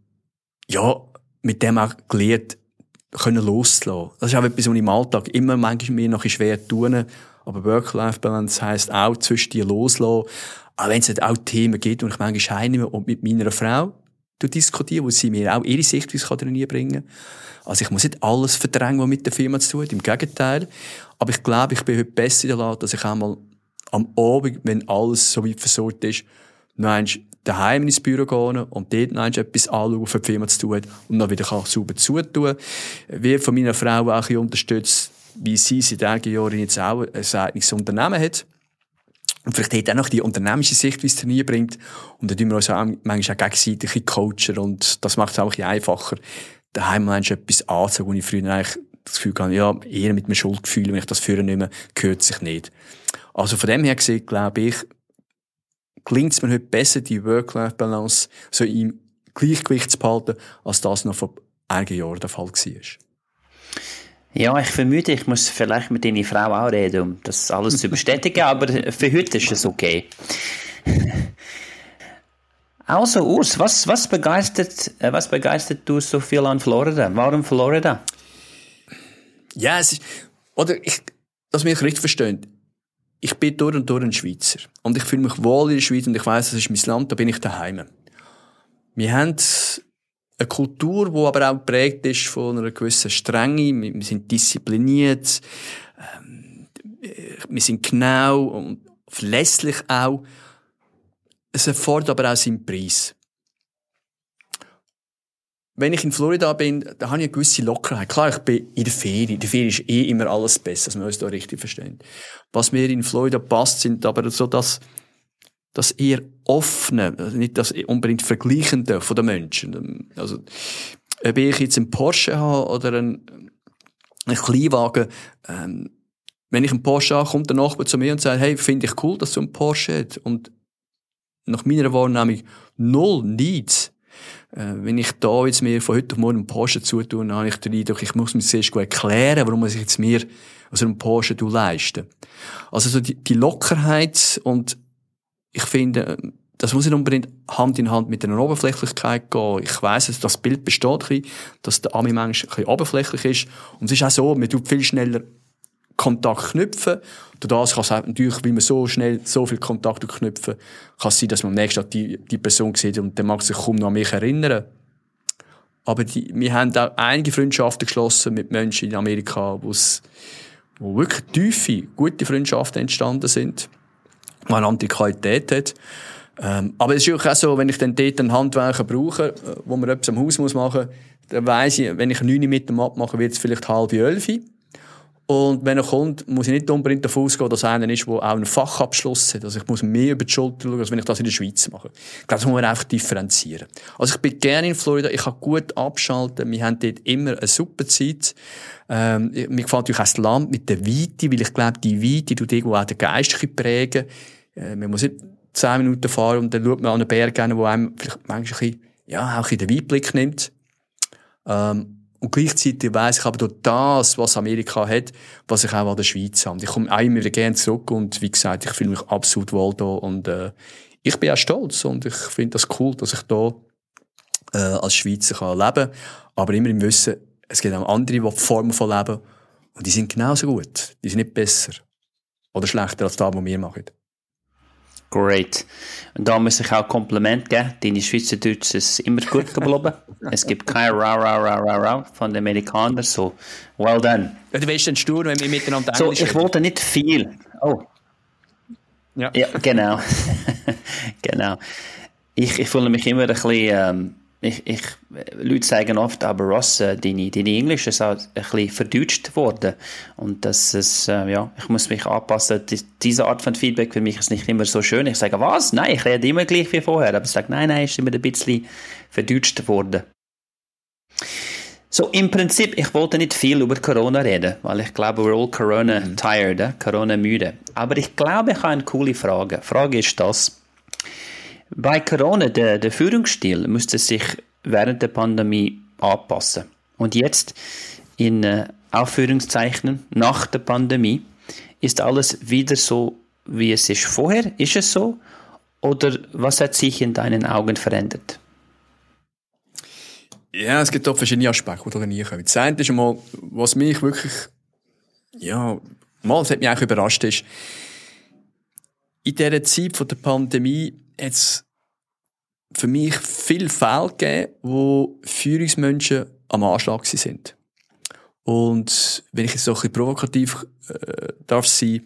ja, mit dem auch gelernt, können loslassen. Das ist auch etwas, was ich im Alltag immer manchmal mir noch schwer tun. Aber Work-Life-Balance heisst auch zwischen dir loslassen. Auch wenn es nicht auch Themen gibt, und ich manchmal heimnehme und mit meiner Frau diskutiere, wo sie mir auch ihre Sichtweise trainieren bringen Also ich muss nicht alles verdrängen, was mit der Firma zu tun hat. Im Gegenteil. Aber ich glaube, ich bin heute besser in der Lage, dass ich einmal am Abend, wenn alles so weit versorgt ist, noch daheim ins Büro gehen und dort noch etwas anschauen, für die Firma zu tun und dann wieder sauber zutun. Wir von meiner Frau auch ein unterstützt, wie sie seit einigen Jahren jetzt auch ein eigenes Unternehmen hat. Und vielleicht hat auch noch die unternehmische Sicht, wie es Turnier bringt. Und dann tun wir uns auch manchmal auch gegenseitig coachen und das macht es auch ein bisschen einfacher, daheim mal etwas anzusagen, wo ich früher eigentlich das Gefühl hatte, ja, eher mit einem Schuldgefühl, wenn ich das führen nehme, gehört sich nicht. Also von dem her gesehen, glaube ich, gelingt es mir heute besser, die Work-Life-Balance so im Gleichgewicht zu behalten, als das noch vor einigen Jahren der Fall war. Ja, ich vermute, ich muss vielleicht mit deiner Frau auch reden, um das alles zu bestätigen, aber für heute ist es okay. Also, Urs, was, was, begeistert, äh, was begeistert du so viel an Florida? Warum Florida? Ja, es ist, oder ich, dass mich richtig verstehen ich bin durch und durch ein Schweizer. Und ich fühle mich wohl in der Schweiz und ich weiß, das ist mein Land, da bin ich daheim. Wir haben eine Kultur, die aber auch geprägt ist von einer gewissen Strenge. Wir sind diszipliniert, ähm, wir sind genau und verlässlich auch. Es erfordert aber auch seinen Preis wenn ich in Florida bin, da habe ich eine gewisse Lockerheit. Klar, ich bin in der Ferien. In der Ferien ist eh immer alles besser, dass wir uns da richtig verstehen. Was mir in Florida passt, sind aber so das, das eher offene, also nicht das unbedingt vergleichende von den Menschen. Also, ob ich jetzt einen Porsche habe oder einen, einen Kleinwagen, ähm, wenn ich einen Porsche habe, kommt der Nachbar zu mir und sagt, hey, finde ich cool, dass du einen Porsche hast. Und nach meiner Wahrnehmung null Needs äh, wenn ich da jetzt mir von heute auf morgen einen Porsche zutue, dann habe ich den Eindruck, ich muss mir zuerst erklären, warum ich jetzt mir also einen Porsche leisten. Also so die, die Lockerheit und ich finde, das muss nicht unbedingt Hand in Hand mit einer Oberflächlichkeit gehen. Ich weiss, dass das Bild besteht dass der Ami-Mensch ein bisschen oberflächlich ist. Und es ist auch so, man tut viel schneller Kontakt knüpfen. Durch das kann es natürlich, weil man so schnell so viel Kontakt knüpfen, kann sein, dass man am nächsten Tag die, die Person sieht und der mag sich kaum noch an mich erinnern. Aber die, wir haben auch einige Freundschaften geschlossen mit Menschen in Amerika, wo wirklich tiefe, gute Freundschaften entstanden sind, die eine andere Qualität hat. Ähm, aber es ist auch so, wenn ich dann dort einen Handwerker brauche, äh, wo man etwas am Haus machen muss, dann weiss ich, wenn ich neun mit dem abmache, wird es vielleicht halb elf. Und wenn er kommt, muss ich nicht unbedingt davon ausgehen, dass einer ist, der auch einen Fachabschluss hat. Also ich muss mehr über die Schulter schauen, als wenn ich das in der Schweiz mache. Ich glaube, das muss man einfach differenzieren. Also ich bin gerne in Florida, ich kann gut abschalten, wir haben dort immer eine super Zeit. Ähm, mir gefällt natürlich auch das Land mit der Weite, weil ich glaube, die Weite tut irgendwo auch den Geist prägen. Äh, man muss nicht zehn Minuten fahren und dann schaut man an einen Berg hin, der einem vielleicht manchmal ein bisschen, ja, auch ein den Weitblick nimmt. Ähm, und gleichzeitig weiss ich aber durch das, was Amerika hat, was ich auch an der Schweiz habe. Ich komme auch immer wieder gerne zurück und wie gesagt, ich fühle mich absolut wohl da und äh, ich bin auch stolz und ich finde das cool, dass ich da äh, als Schweizer kann leben kann. Aber immer im Wissen, es gibt auch andere Formen von Leben und die sind genauso gut. Die sind nicht besser oder schlechter als das, was wir machen. Great. Da muss ich auch Kompliment geben. Deine Schweizerdeutsch ist immer gut geblieben. es gibt kein Ra, Ra, Ra, Ra, Ra von den Amerikanern. So, well done. Ja, du weißt den Stur, wenn wir miteinander So, ich wollte nicht viel. Oh. Ja. Ja, genau. genau. Ich, ich fühle mich immer ein bisschen ähm, ich, ich, Leute sagen oft, aber Ross, äh, deine, deine Englisch ist auch ein bisschen verdeutscht worden. Und das ist, äh, ja, ich muss mich anpassen. Die, diese Art von Feedback für mich ist nicht immer so schön. Ich sage, was? Nein, ich rede immer gleich wie vorher. Aber ich sage, nein, nein, ist immer ein bisschen verdeutscht worden. So, im Prinzip, ich wollte nicht viel über Corona reden, weil ich glaube, we're all Corona mhm. tired, äh? Corona müde. Aber ich glaube, ich habe eine coole Frage. Die Frage ist das, bei Corona, der, der Führungsstil musste sich während der Pandemie anpassen. Und jetzt, in äh, Aufführungszeichen, nach der Pandemie, ist alles wieder so, wie es ist vorher? Ist es so? Oder was hat sich in deinen Augen verändert? Ja, es gibt auch verschiedene Aspekte, die da reinkommen. Das eine ist einmal, was mich wirklich, ja, mal, es hat mich eigentlich überrascht, ist, in dieser Zeit von der Pandemie es für mich viele Fälle gegeben, wo Führungsmenschen am Anschlag sind. Und wenn ich jetzt so ein bisschen provokativ äh, darf sein,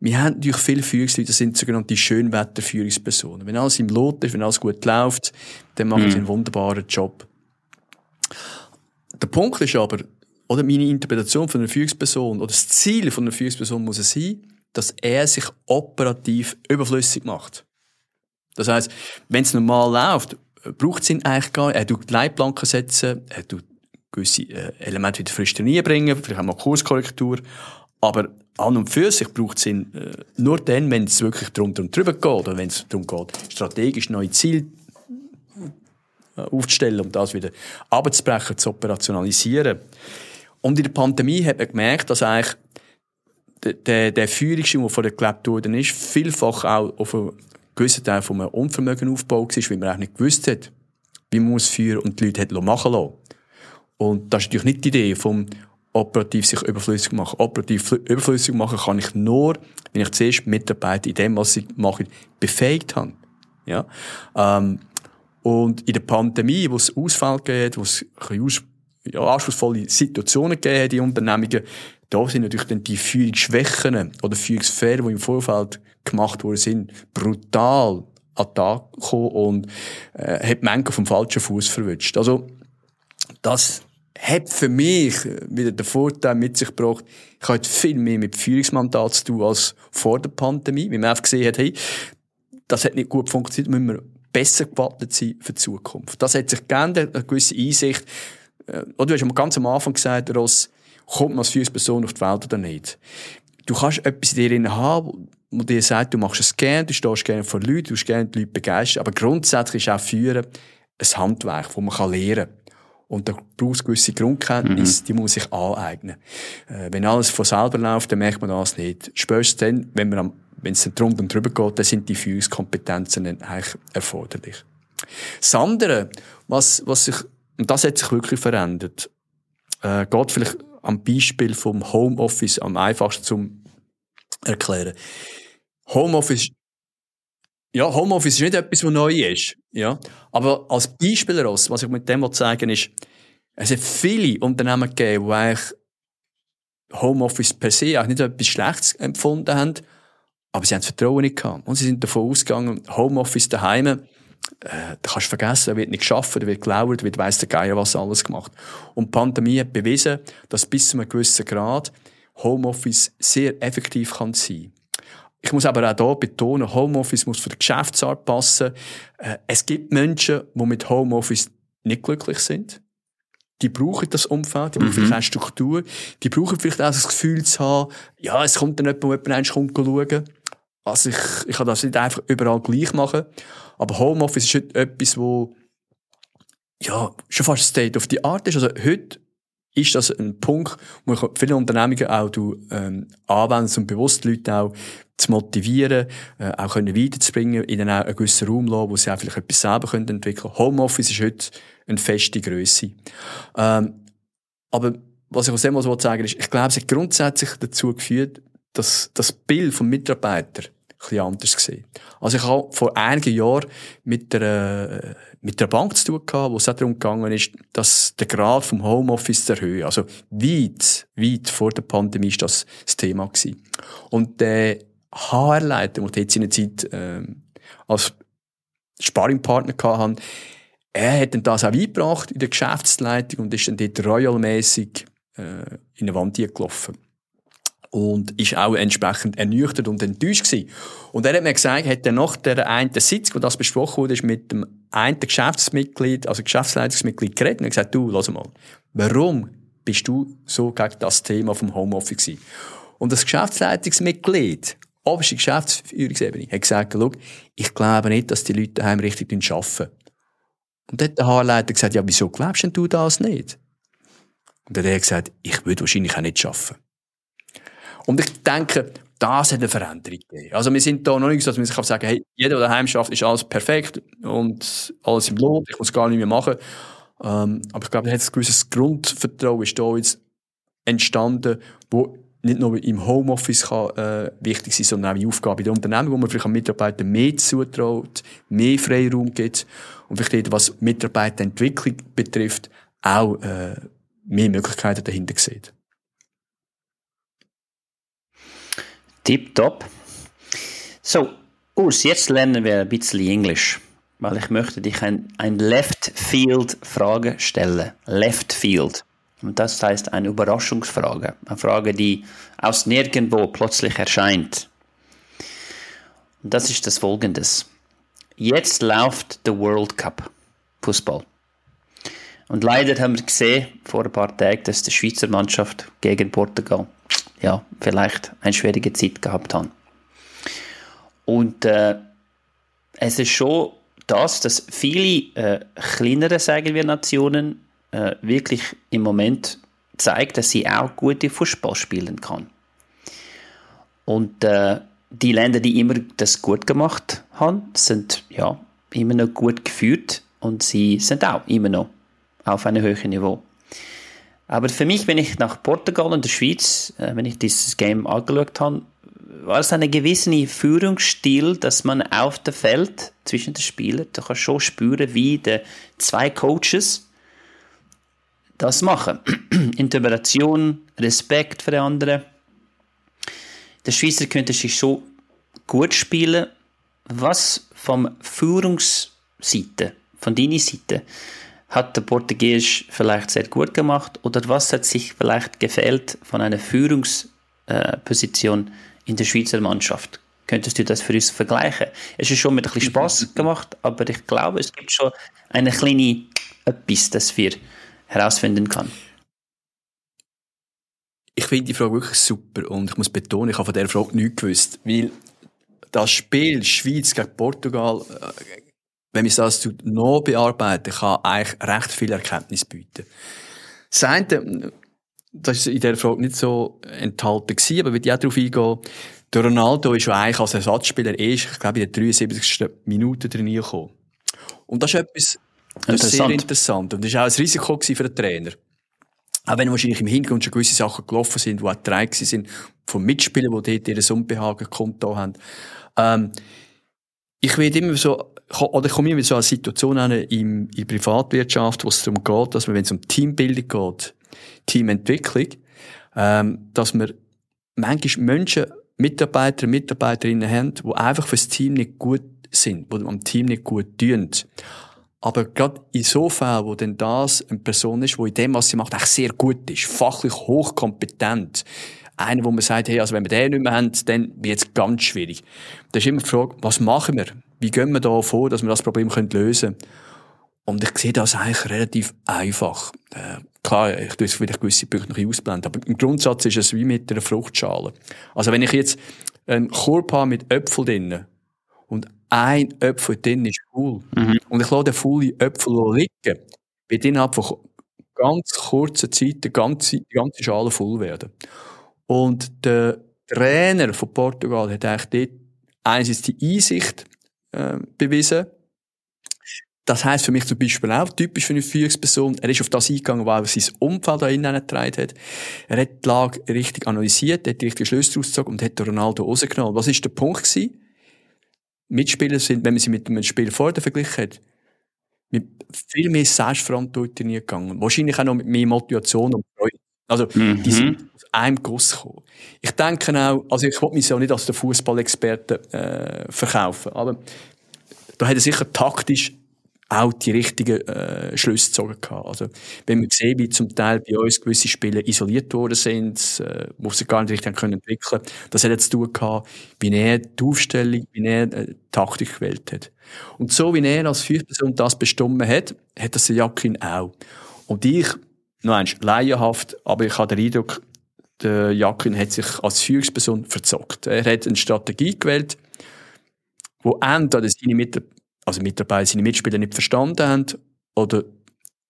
wir haben natürlich viele Führungsleute, das sind sogenannte Schönwetterführungspersonen. Wenn alles im Lot ist, wenn alles gut läuft, dann machen mhm. sie einen wunderbaren Job. Der Punkt ist aber, oder meine Interpretation von einer Führungsperson, oder das Ziel von einer Führungsperson muss es sein, dass er sich operativ überflüssig macht. Das heißt, wenn es normal läuft, braucht es ihn eigentlich gar nicht. Er tut Leitplanken setzen, er tut gewisse äh, Elemente wieder frisch bringen, vielleicht auch mal Kurskorrektur. Aber an und für sich braucht es ihn äh, nur dann, wenn es wirklich darum, darum drüber geht, oder wenn es darum geht, strategisch neue Ziele äh, aufzustellen, um das wieder abzubrechen, zu operationalisieren. Und in der Pandemie hat man gemerkt, dass eigentlich der, der, Führungsstil, der der gelebt worden ist, vielfach auch auf gewisser Teil von einem Unvermögen aufgebaut war, weil man auch nicht gewusst hat, wie man muss führen und die Leute hat machen lassen. Und das ist natürlich nicht die Idee vom operativ sich überflüssig machen. Operativ überflüssig machen kann ich nur, wenn ich zuerst Mitarbeiter in dem, was sie machen, befähigt habe. Ja? Ähm, und in der Pandemie, wo es Ausfall geht, wo es ja, anspruchsvolle Situationen gegeben hat in Unternehmungen, da sind natürlich dann die Führungsschwächen oder Führungsfehler, die im Vorfeld gemacht worden sind, brutal an den Tag gekommen und äh, hat Menschen vom falschen Fuß verwünscht. Also, das hat für mich wieder den Vorteil mit sich gebracht, ich habe viel mehr mit Führungsmandat zu tun als vor der Pandemie, weil man einfach gesehen hat, hey, das hat nicht gut funktioniert, müssen wir besser gewappnet sein für die Zukunft. Das hat sich geändert, eine gewisse Einsicht. Äh, oder du hast am ganz am Anfang gesagt, Ross, kommt man als Führungsperson auf die Welt oder nicht? Du kannst etwas in dir haben, wo dir sagt, du machst es gerne, du stehst gerne vor Leuten, du willst gerne die Leute begeistern, aber grundsätzlich ist auch Führen ein Handwerk, das man lernen kann. Und da braucht es gewisse Grundkenntnisse, mhm. die muss sich aneignen. Äh, wenn alles von selber läuft, dann merkt man das nicht. Spätestens dann, wenn man am, wenn es dann drum und drüber geht, dann sind die Führungskompetenzen dann eigentlich erforderlich. Das andere, was, was sich, und das hat sich wirklich verändert, äh, geht vielleicht am Beispiel vom Homeoffice am einfachsten zum erklären. Homeoffice ja, Homeoffice ist nicht etwas, was neu ist. Ja. Aber als Beispiel daraus, was ich mit dem sagen ist, es hat viele Unternehmen gegeben, die eigentlich Homeoffice per se auch nicht etwas Schlechtes empfunden haben, aber sie haben das Vertrauen nicht gehabt. Und sie sind davon ausgegangen, Homeoffice daheim, äh, da kannst du vergessen, da wird nicht geschafft, da wird gelauert, wird weiss der Geier was alles gemacht. Und die Pandemie hat bewiesen, dass bis zu einem gewissen Grad Homeoffice sehr effektiv kann sein. Ich muss aber auch hier betonen, Homeoffice muss für die Geschäftsart passen. Äh, es gibt Menschen, die mit Homeoffice nicht glücklich sind. Die brauchen das Umfeld, die brauchen mhm. vielleicht auch Struktur, die brauchen vielleicht auch das Gefühl zu haben, ja, es kommt dann jemand, der jemand kommt schauen. Also ich, ich kann das nicht einfach überall gleich machen. Aber Homeoffice ist heute etwas, wo ja, schon fast State of the Art ist. Also heute ist das ein Punkt, wo viele Unternehmungen auch ähm, anwenden, um bewusst Leute auch zu motivieren, äh, auch können weiterzubringen, ihnen auch einen gewissen Raum lassen, wo sie auch vielleicht etwas selber können entwickeln können. Homeoffice ist heute eine feste Grösse. Ähm, aber was ich aus dem mal sagen ist, ich glaube, es hat grundsätzlich dazu geführt, dass das Bild vom Mitarbeiter ein bisschen anders gesehen. Also ich habe vor einigen Jahren mit der, mit der Bank zu tun gehabt, wo es auch darum gegangen ist, dass der Grad vom Homeoffice zu erhöhen. Also weit, weit vor der Pandemie ist das das Thema gewesen. Und der HR-Leiter, der jetzt seine Zeit äh, als Sparringpartner hatten, er hat dann das auch eingebracht in der Geschäftsleitung und ist dann dort royalmäßig äh, in eine Wand gelaufen. Und ist auch entsprechend ernüchtert und enttäuscht gewesen. Und er hat mir gesagt, hat er nach der einen Sitz, wo das besprochen wurde, ist mit dem einen Geschäftsmitglied, also Geschäftsleitungsmitglied geredet und hat gesagt, du, lass mal, warum bist du so gegen das Thema vom Homeoffice gewesen? Und das Geschäftsleitungsmitglied oberste Geschäftsführungsebene hat gesagt, schau, ich glaube nicht, dass die Leute daheim richtig arbeiten. Und dann hat der Haarleiter gesagt, ja, wieso glaubst denn du das nicht? Und dann hat er gesagt, ich würde wahrscheinlich auch nicht arbeiten. Und ich denke, das hat eine Veränderung gegeben. Also wir sind da noch nicht so, dass man sich sagen kann, hey, jeder, der daheim schafft, ist alles perfekt und alles im Lot, ich muss gar nicht mehr machen. Ähm, aber ich glaube, da hat ein gewisses Grundvertrauen ist da jetzt entstanden, wo nicht nur im Homeoffice kann, äh, wichtig sein, sondern auch in Aufgaben der Unternehmen, wo man vielleicht an Mitarbeitern mehr zutraut, mehr Freiraum gibt und vielleicht was Mitarbeiterentwicklung betrifft, auch äh, mehr Möglichkeiten dahinter sieht. Tip top. So, Urs, jetzt lernen wir ein bisschen Englisch, weil ich möchte dich ein, ein Left Field Frage stellen. Left Field. Und das heißt eine Überraschungsfrage, eine Frage, die aus nirgendwo plötzlich erscheint. Und das ist das Folgendes. Jetzt läuft der World Cup Fußball. Und leider haben wir gesehen, vor ein paar Tagen, dass die Schweizer Mannschaft gegen Portugal ja, vielleicht eine schwierige Zeit gehabt hat. Und äh, es ist schon das, dass viele äh, kleinere, sagen wir, Nationen äh, wirklich im Moment zeigt, dass sie auch gute Fußball spielen kann. Und äh, die Länder, die immer das gut gemacht haben, sind ja immer noch gut geführt und sie sind auch immer noch auf einem höheren Niveau. Aber für mich, wenn ich nach Portugal und der Schweiz, äh, wenn ich dieses Game angeschaut habe, war es ein gewisser Führungsstil, dass man auf dem Feld zwischen den Spielern, du kannst schon spüren, wie die zwei Coaches das machen. Integration, Respekt für die anderen. Der Schweizer könnte sich schon gut spielen. Was vom Führungsseite, von deiner Seite, hat der Portugies vielleicht sehr gut gemacht oder was hat sich vielleicht gefehlt von einer Führungsposition in der Schweizer Mannschaft? Könntest du das für uns vergleichen? Es ist schon mit ein bisschen Spaß gemacht, aber ich glaube, es gibt schon eine kleine etwas, das wir herausfinden kann. Ich finde die Frage wirklich super und ich muss betonen, ich habe von dieser Frage nichts gewusst, weil das Spiel Schweiz gegen Portugal, äh, wenn wir das noch bearbeiten, kann eigentlich recht viel Erkenntnis bieten. Das eine, das ist in dieser Frage nicht so enthalten gewesen, aber ich auch darauf eingehen, der Ronaldo ist ja eigentlich als Ersatzspieler erst, ich glaube, in der 73. Minute drin gekommen. Und das ist etwas, das ist sehr interessant. Und das war auch ein Risiko für den Trainer. auch wenn wahrscheinlich im Hintergrund schon gewisse Sachen gelaufen sind, die auch drei sind, von Mitspielern, die dort ihr Unbehagen konto haben. Ähm, ich werde immer so, oder ich komme immer so an in, in Privatwirtschaft, wo es darum geht, dass man, wenn es um Teambildung geht, Teamentwicklung, ähm, dass man manchmal Menschen, Mitarbeiter, Mitarbeiterinnen haben, die einfach fürs Team nicht gut sind, die am Team nicht gut tun. Aber gerade in so Fällen, wo denn das eine Person ist, die in dem, was sie macht, echt sehr gut ist, fachlich hochkompetent, einer, wo man sagt, hey, also wenn wir den nicht mehr haben, dann wird es ganz schwierig. Da ist immer die Frage, was machen wir? Wie gehen wir da vor, dass wir das Problem lösen können? Und ich sehe das eigentlich relativ einfach. Äh, klar, ich tue es vielleicht gewisse Punkte noch ausblenden, aber im Grundsatz ist es wie mit einer Fruchtschale. Also wenn ich jetzt einen Korb habe mit Äpfeln drinnen und ein Äpfel drin ist cool mhm. und ich lasse den vollen Äpfel liegen, wird innerhalb von ganz kurzer Zeit die ganze, die ganze Schale voll werden. Und der Trainer von Portugal hat eigentlich dort einerseits die Einsicht äh, bewiesen, das heisst für mich zum Beispiel auch typisch für eine Führungsperson. Er ist auf das eingegangen, weil er sein Umfeld da innen getragen hat. Er hat die Lage richtig analysiert, hat die richtigen Schlüsse rausgezogen und hat Ronaldo rausgenommen. Was ist der Punkt gewesen? Mitspieler sind, wenn man sie mit einem Spiel vorher verglichen hat, mit viel mehr Selbstverantwortung gegangen. Wahrscheinlich auch noch mit mehr Motivation und Freude. Also, mhm. die sind aus einem Guss gekommen. Ich denke auch, also ich will mich ja nicht als der Fußballexperte äh, verkaufen, aber da hat er sicher taktisch auch die richtigen äh, Schlüsse gezogen gehabt. Also, wenn wir sehen, wie zum Teil bei uns gewisse Spiele isoliert worden sind, äh, wo sie gar nicht richtig können entwickeln das hat jetzt zu tun gehabt, wie er die Aufstellung, wie er äh, die Taktik gewählt hat. Und so wie er als Führungsperson das bestimmt hat, hat das der Jakin auch. Und ich, noch eins, laienhaft, aber ich habe den Eindruck, der Jakin hat sich als Führungsperson verzockt. Er hat eine Strategie gewählt, wo entweder seine Mitarbeiter also Mitarbeiter seine Mitspieler nicht verstanden haben oder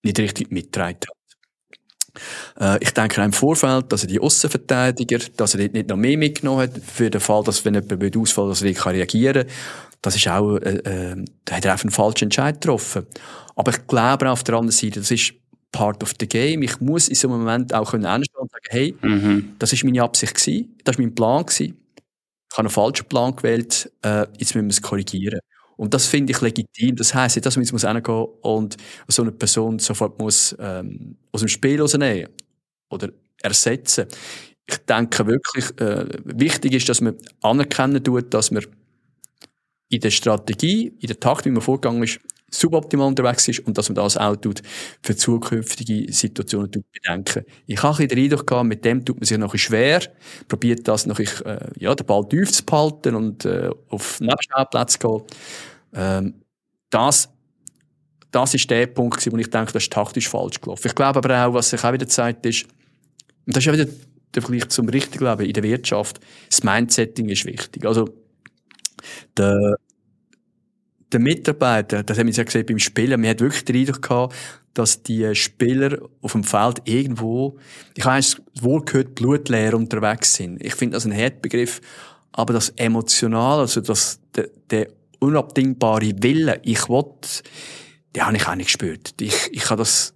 nicht richtig mitgetragen haben. Äh, ich denke im Vorfeld, dass er die Aussenverteidiger, dass er nicht noch mehr mitgenommen hat, für den Fall, dass wenn jemand ausfällt, dass er wirklich reagieren kann. Das ist auch, äh, äh, da hat er einfach einen falschen Entscheid getroffen. Aber ich glaube auf der anderen Seite, das ist part of the game. Ich muss in so einem Moment auch können und sagen, hey, mhm. das ist meine Absicht gewesen, das ist mein Plan gewesen. Ich habe einen falschen Plan gewählt, äh, jetzt müssen wir es korrigieren. Und das finde ich legitim. Das heisst nicht, dass man jetzt muss hingehen und so eine Person sofort muss, ähm, aus dem Spiel rausnehmen oder ersetzen. Ich denke wirklich, äh, wichtig ist, dass man anerkennen tut, dass man in der Strategie, in der Takt, wie man vorgegangen ist, suboptimal unterwegs ist und dass man das auch tut, für zukünftige Situationen tut bedenken. Ich habe ein Eindruck gehabt, mit dem tut man sich noch ein schwer, probiert das noch, äh, ja, den Ball tief zu behalten und äh, auf Nebenschauplätze zu gehen. Ähm, das, das ist der Punkt, wo ich denke, das ist taktisch falsch gelaufen. Ich glaube aber auch, was sich auch wieder zeigt, ist, und das ist ja wieder der Vergleich zum richtigen Leben in der Wirtschaft, das Mindsetting ist wichtig. Also, der, der Mitarbeiter, das haben wir ja gesehen beim Spielen, man hat wirklich den Eindruck gehabt, dass die Spieler auf dem Feld irgendwo, ich habe das Wort gehört, blutleer unterwegs sind. Ich finde das ein Härtbegriff, aber das emotional, also das, der, der unabdingbare Wille, ich will, den habe ich auch nicht gespürt. Ich, ich habe das,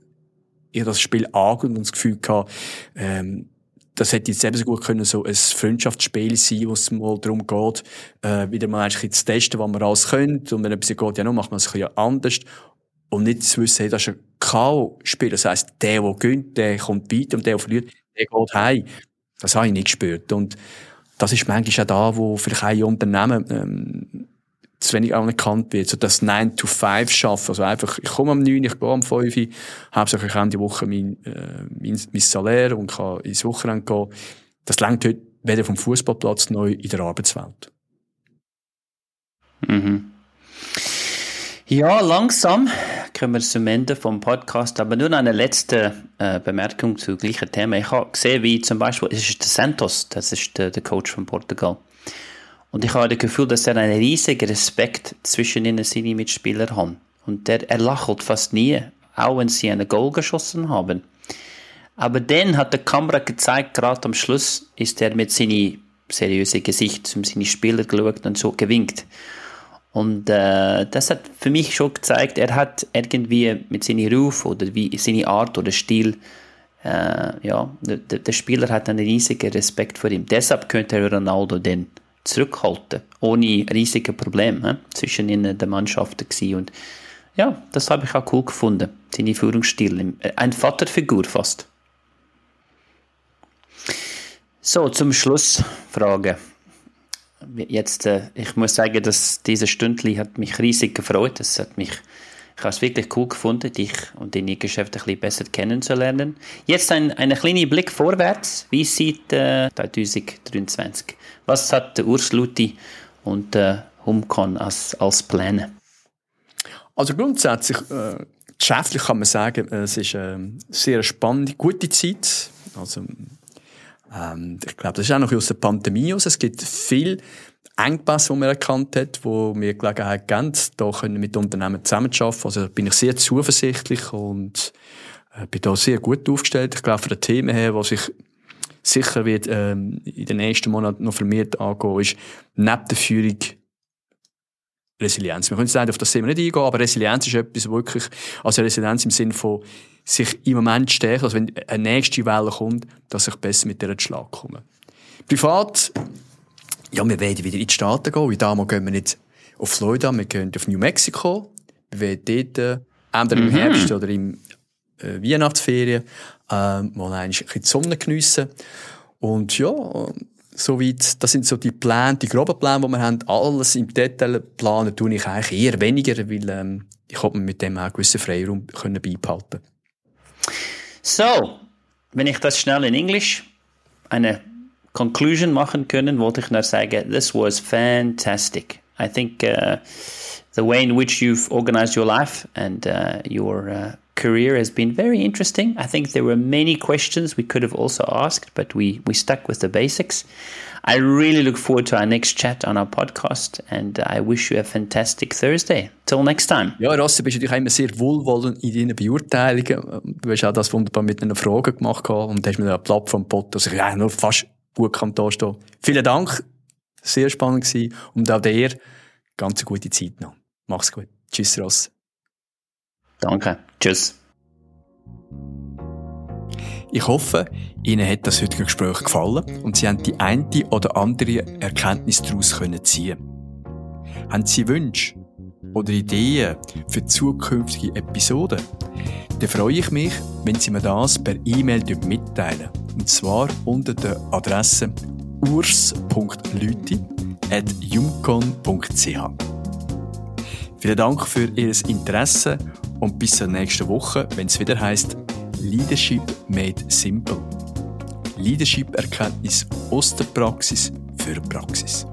ich habe das Spiel angeschaut und das Gefühl gehabt, ähm, das hätte jetzt ebenso gut können so ein Freundschaftsspiel sein, wo es mal darum geht, äh, wieder mal eigentlich zu testen, was man alles könnte. Und wenn etwas geht, ja, noch macht man es ein bisschen anders. Und nicht zu wissen, hey, das ist ein K.O.-Spiel. Das heisst, der, der gönnt, der kommt weiter und der, der verliert, der geht heim. Das habe ich nicht gespürt. Und das ist manchmal auch da, wo vielleicht auch Unternehmen, ähm, zu wenig anerkannt wird. So das 9 to 5 schaffen. Also einfach, ich komme am 9, ich gehe am 5, hauptsächlich Ende Woche mein, äh, mein, mein Salär und kann ins Wochenende gehen. Das längt heute weder vom Fußballplatz neu in der Arbeitswelt. Mhm. Ja, langsam kommen wir zum Ende vom Podcast, aber nur eine letzte äh, Bemerkung zu gleichen Thema. Ich habe gesehen, wie zum Beispiel, es ist der Santos, das ist der, der Coach von Portugal. Und ich habe das Gefühl, dass er einen riesigen Respekt zwischen ihnen seine Mitspieler hat. Und der, er lacht fast nie, auch wenn sie einen Goal geschossen haben. Aber dann hat die Kamera gezeigt, gerade am Schluss ist er mit seinem seriösen Gesicht zu seinen Spieler geschaut und so gewinkt. Und äh, das hat für mich schon gezeigt, er hat irgendwie mit seinem Ruf oder wie seine Art oder Stil äh, ja, der, der, Spieler hat einen riesigen Respekt vor ihm. Deshalb könnte Ronaldo den zurückhalten, ohne riesige Probleme zwischen ihnen der Mannschaften gewesen. Und ja, das habe ich auch cool gefunden, seine Führungsstil. Äh, ein Vaterfigur fast. So, zum Schluss Frage. Jetzt, äh, ich muss sagen, dass diese Stündli hat mich riesig gefreut. Es hat mich ich habe es wirklich cool gefunden, dich und deine Geschäfte ein bisschen besser kennenzulernen. Jetzt ein, ein kleiner Blick vorwärts. Wie sieht äh, 2023? Was hat Urs Luti und äh, Humcon als, als Pläne? Also grundsätzlich, äh, geschäftlich kann man sagen, es ist eine sehr spannende, gute Zeit. Also, ähm, ich glaube, das ist auch noch aus der Pandemie aus. Es gibt viel Engpässe, die man erkannt hat, wo wir Gelegenheit geben, da können mit Unternehmen zusammenzuarbeiten. Also bin ich sehr zuversichtlich und äh, bin da sehr gut aufgestellt. Ich glaube, von den Themen her, was ich sicher wird ähm, in den nächsten Monaten noch vermehrt angehen, ist neben der Führung Resilienz. Wir können jetzt auf das Thema nicht eingehen, aber Resilienz ist etwas wirklich, also Resilienz im Sinne von sich im Moment stärken, also wenn eine nächste Welle kommt, dass ich besser mit der Schlag komme. Privat ja, wir werden wieder in die Staaten gehen. Wie damals gehen wir nicht auf Florida, wir gehen auf New Mexico. Wir werden dort, äh, entweder im mhm. Herbst oder im äh, Weihnachtsferien, äh, mal ein bisschen die Sonne geniessen. Und ja, soweit, das sind so die Pläne, die groben Pläne, die wir haben. Alles im Detail planen tue ich eigentlich eher weniger, weil ähm, ich hoffe, mit dem auch einen gewissen Freiraum können beibehalten So, wenn ich das schnell in Englisch eine conclusion machen können, wollte ich nur sagen, this was fantastic. I think uh, the way in which you've organized your life and uh, your uh, career has been very interesting. I think there were many questions we could have also asked, but we, we stuck with the basics. I really look forward to our next chat on our podcast and I wish you a fantastic Thursday. Till next time. Ja, Rossi, bist natürlich immer sehr wohlwollend in deinen Beurteilungen. Du hast auch das wunderbar mit einer Frage gemacht und hast mir eine Plattform geboten, dass ich eigentlich nur fast gut kann da stehen. Vielen Dank. Sehr spannend gewesen. Und auch dir ganz eine gute Zeit noch. Mach's gut. Tschüss, Ross. Danke. Tschüss. Ich hoffe, Ihnen hat das heutige Gespräch gefallen und Sie haben die eine oder andere Erkenntnis daraus ziehen Haben Sie Wünsche oder Ideen für zukünftige Episoden? Dann freue ich mich, wenn Sie mir das per E-Mail mitteilen. Und zwar unter der Adresse urs.lüti.jumcon.ch. Vielen Dank für Ihr Interesse und bis zur nächsten Woche, wenn es wieder heißt Leadership Made Simple. Leadership-Erkenntnis aus der Praxis für Praxis.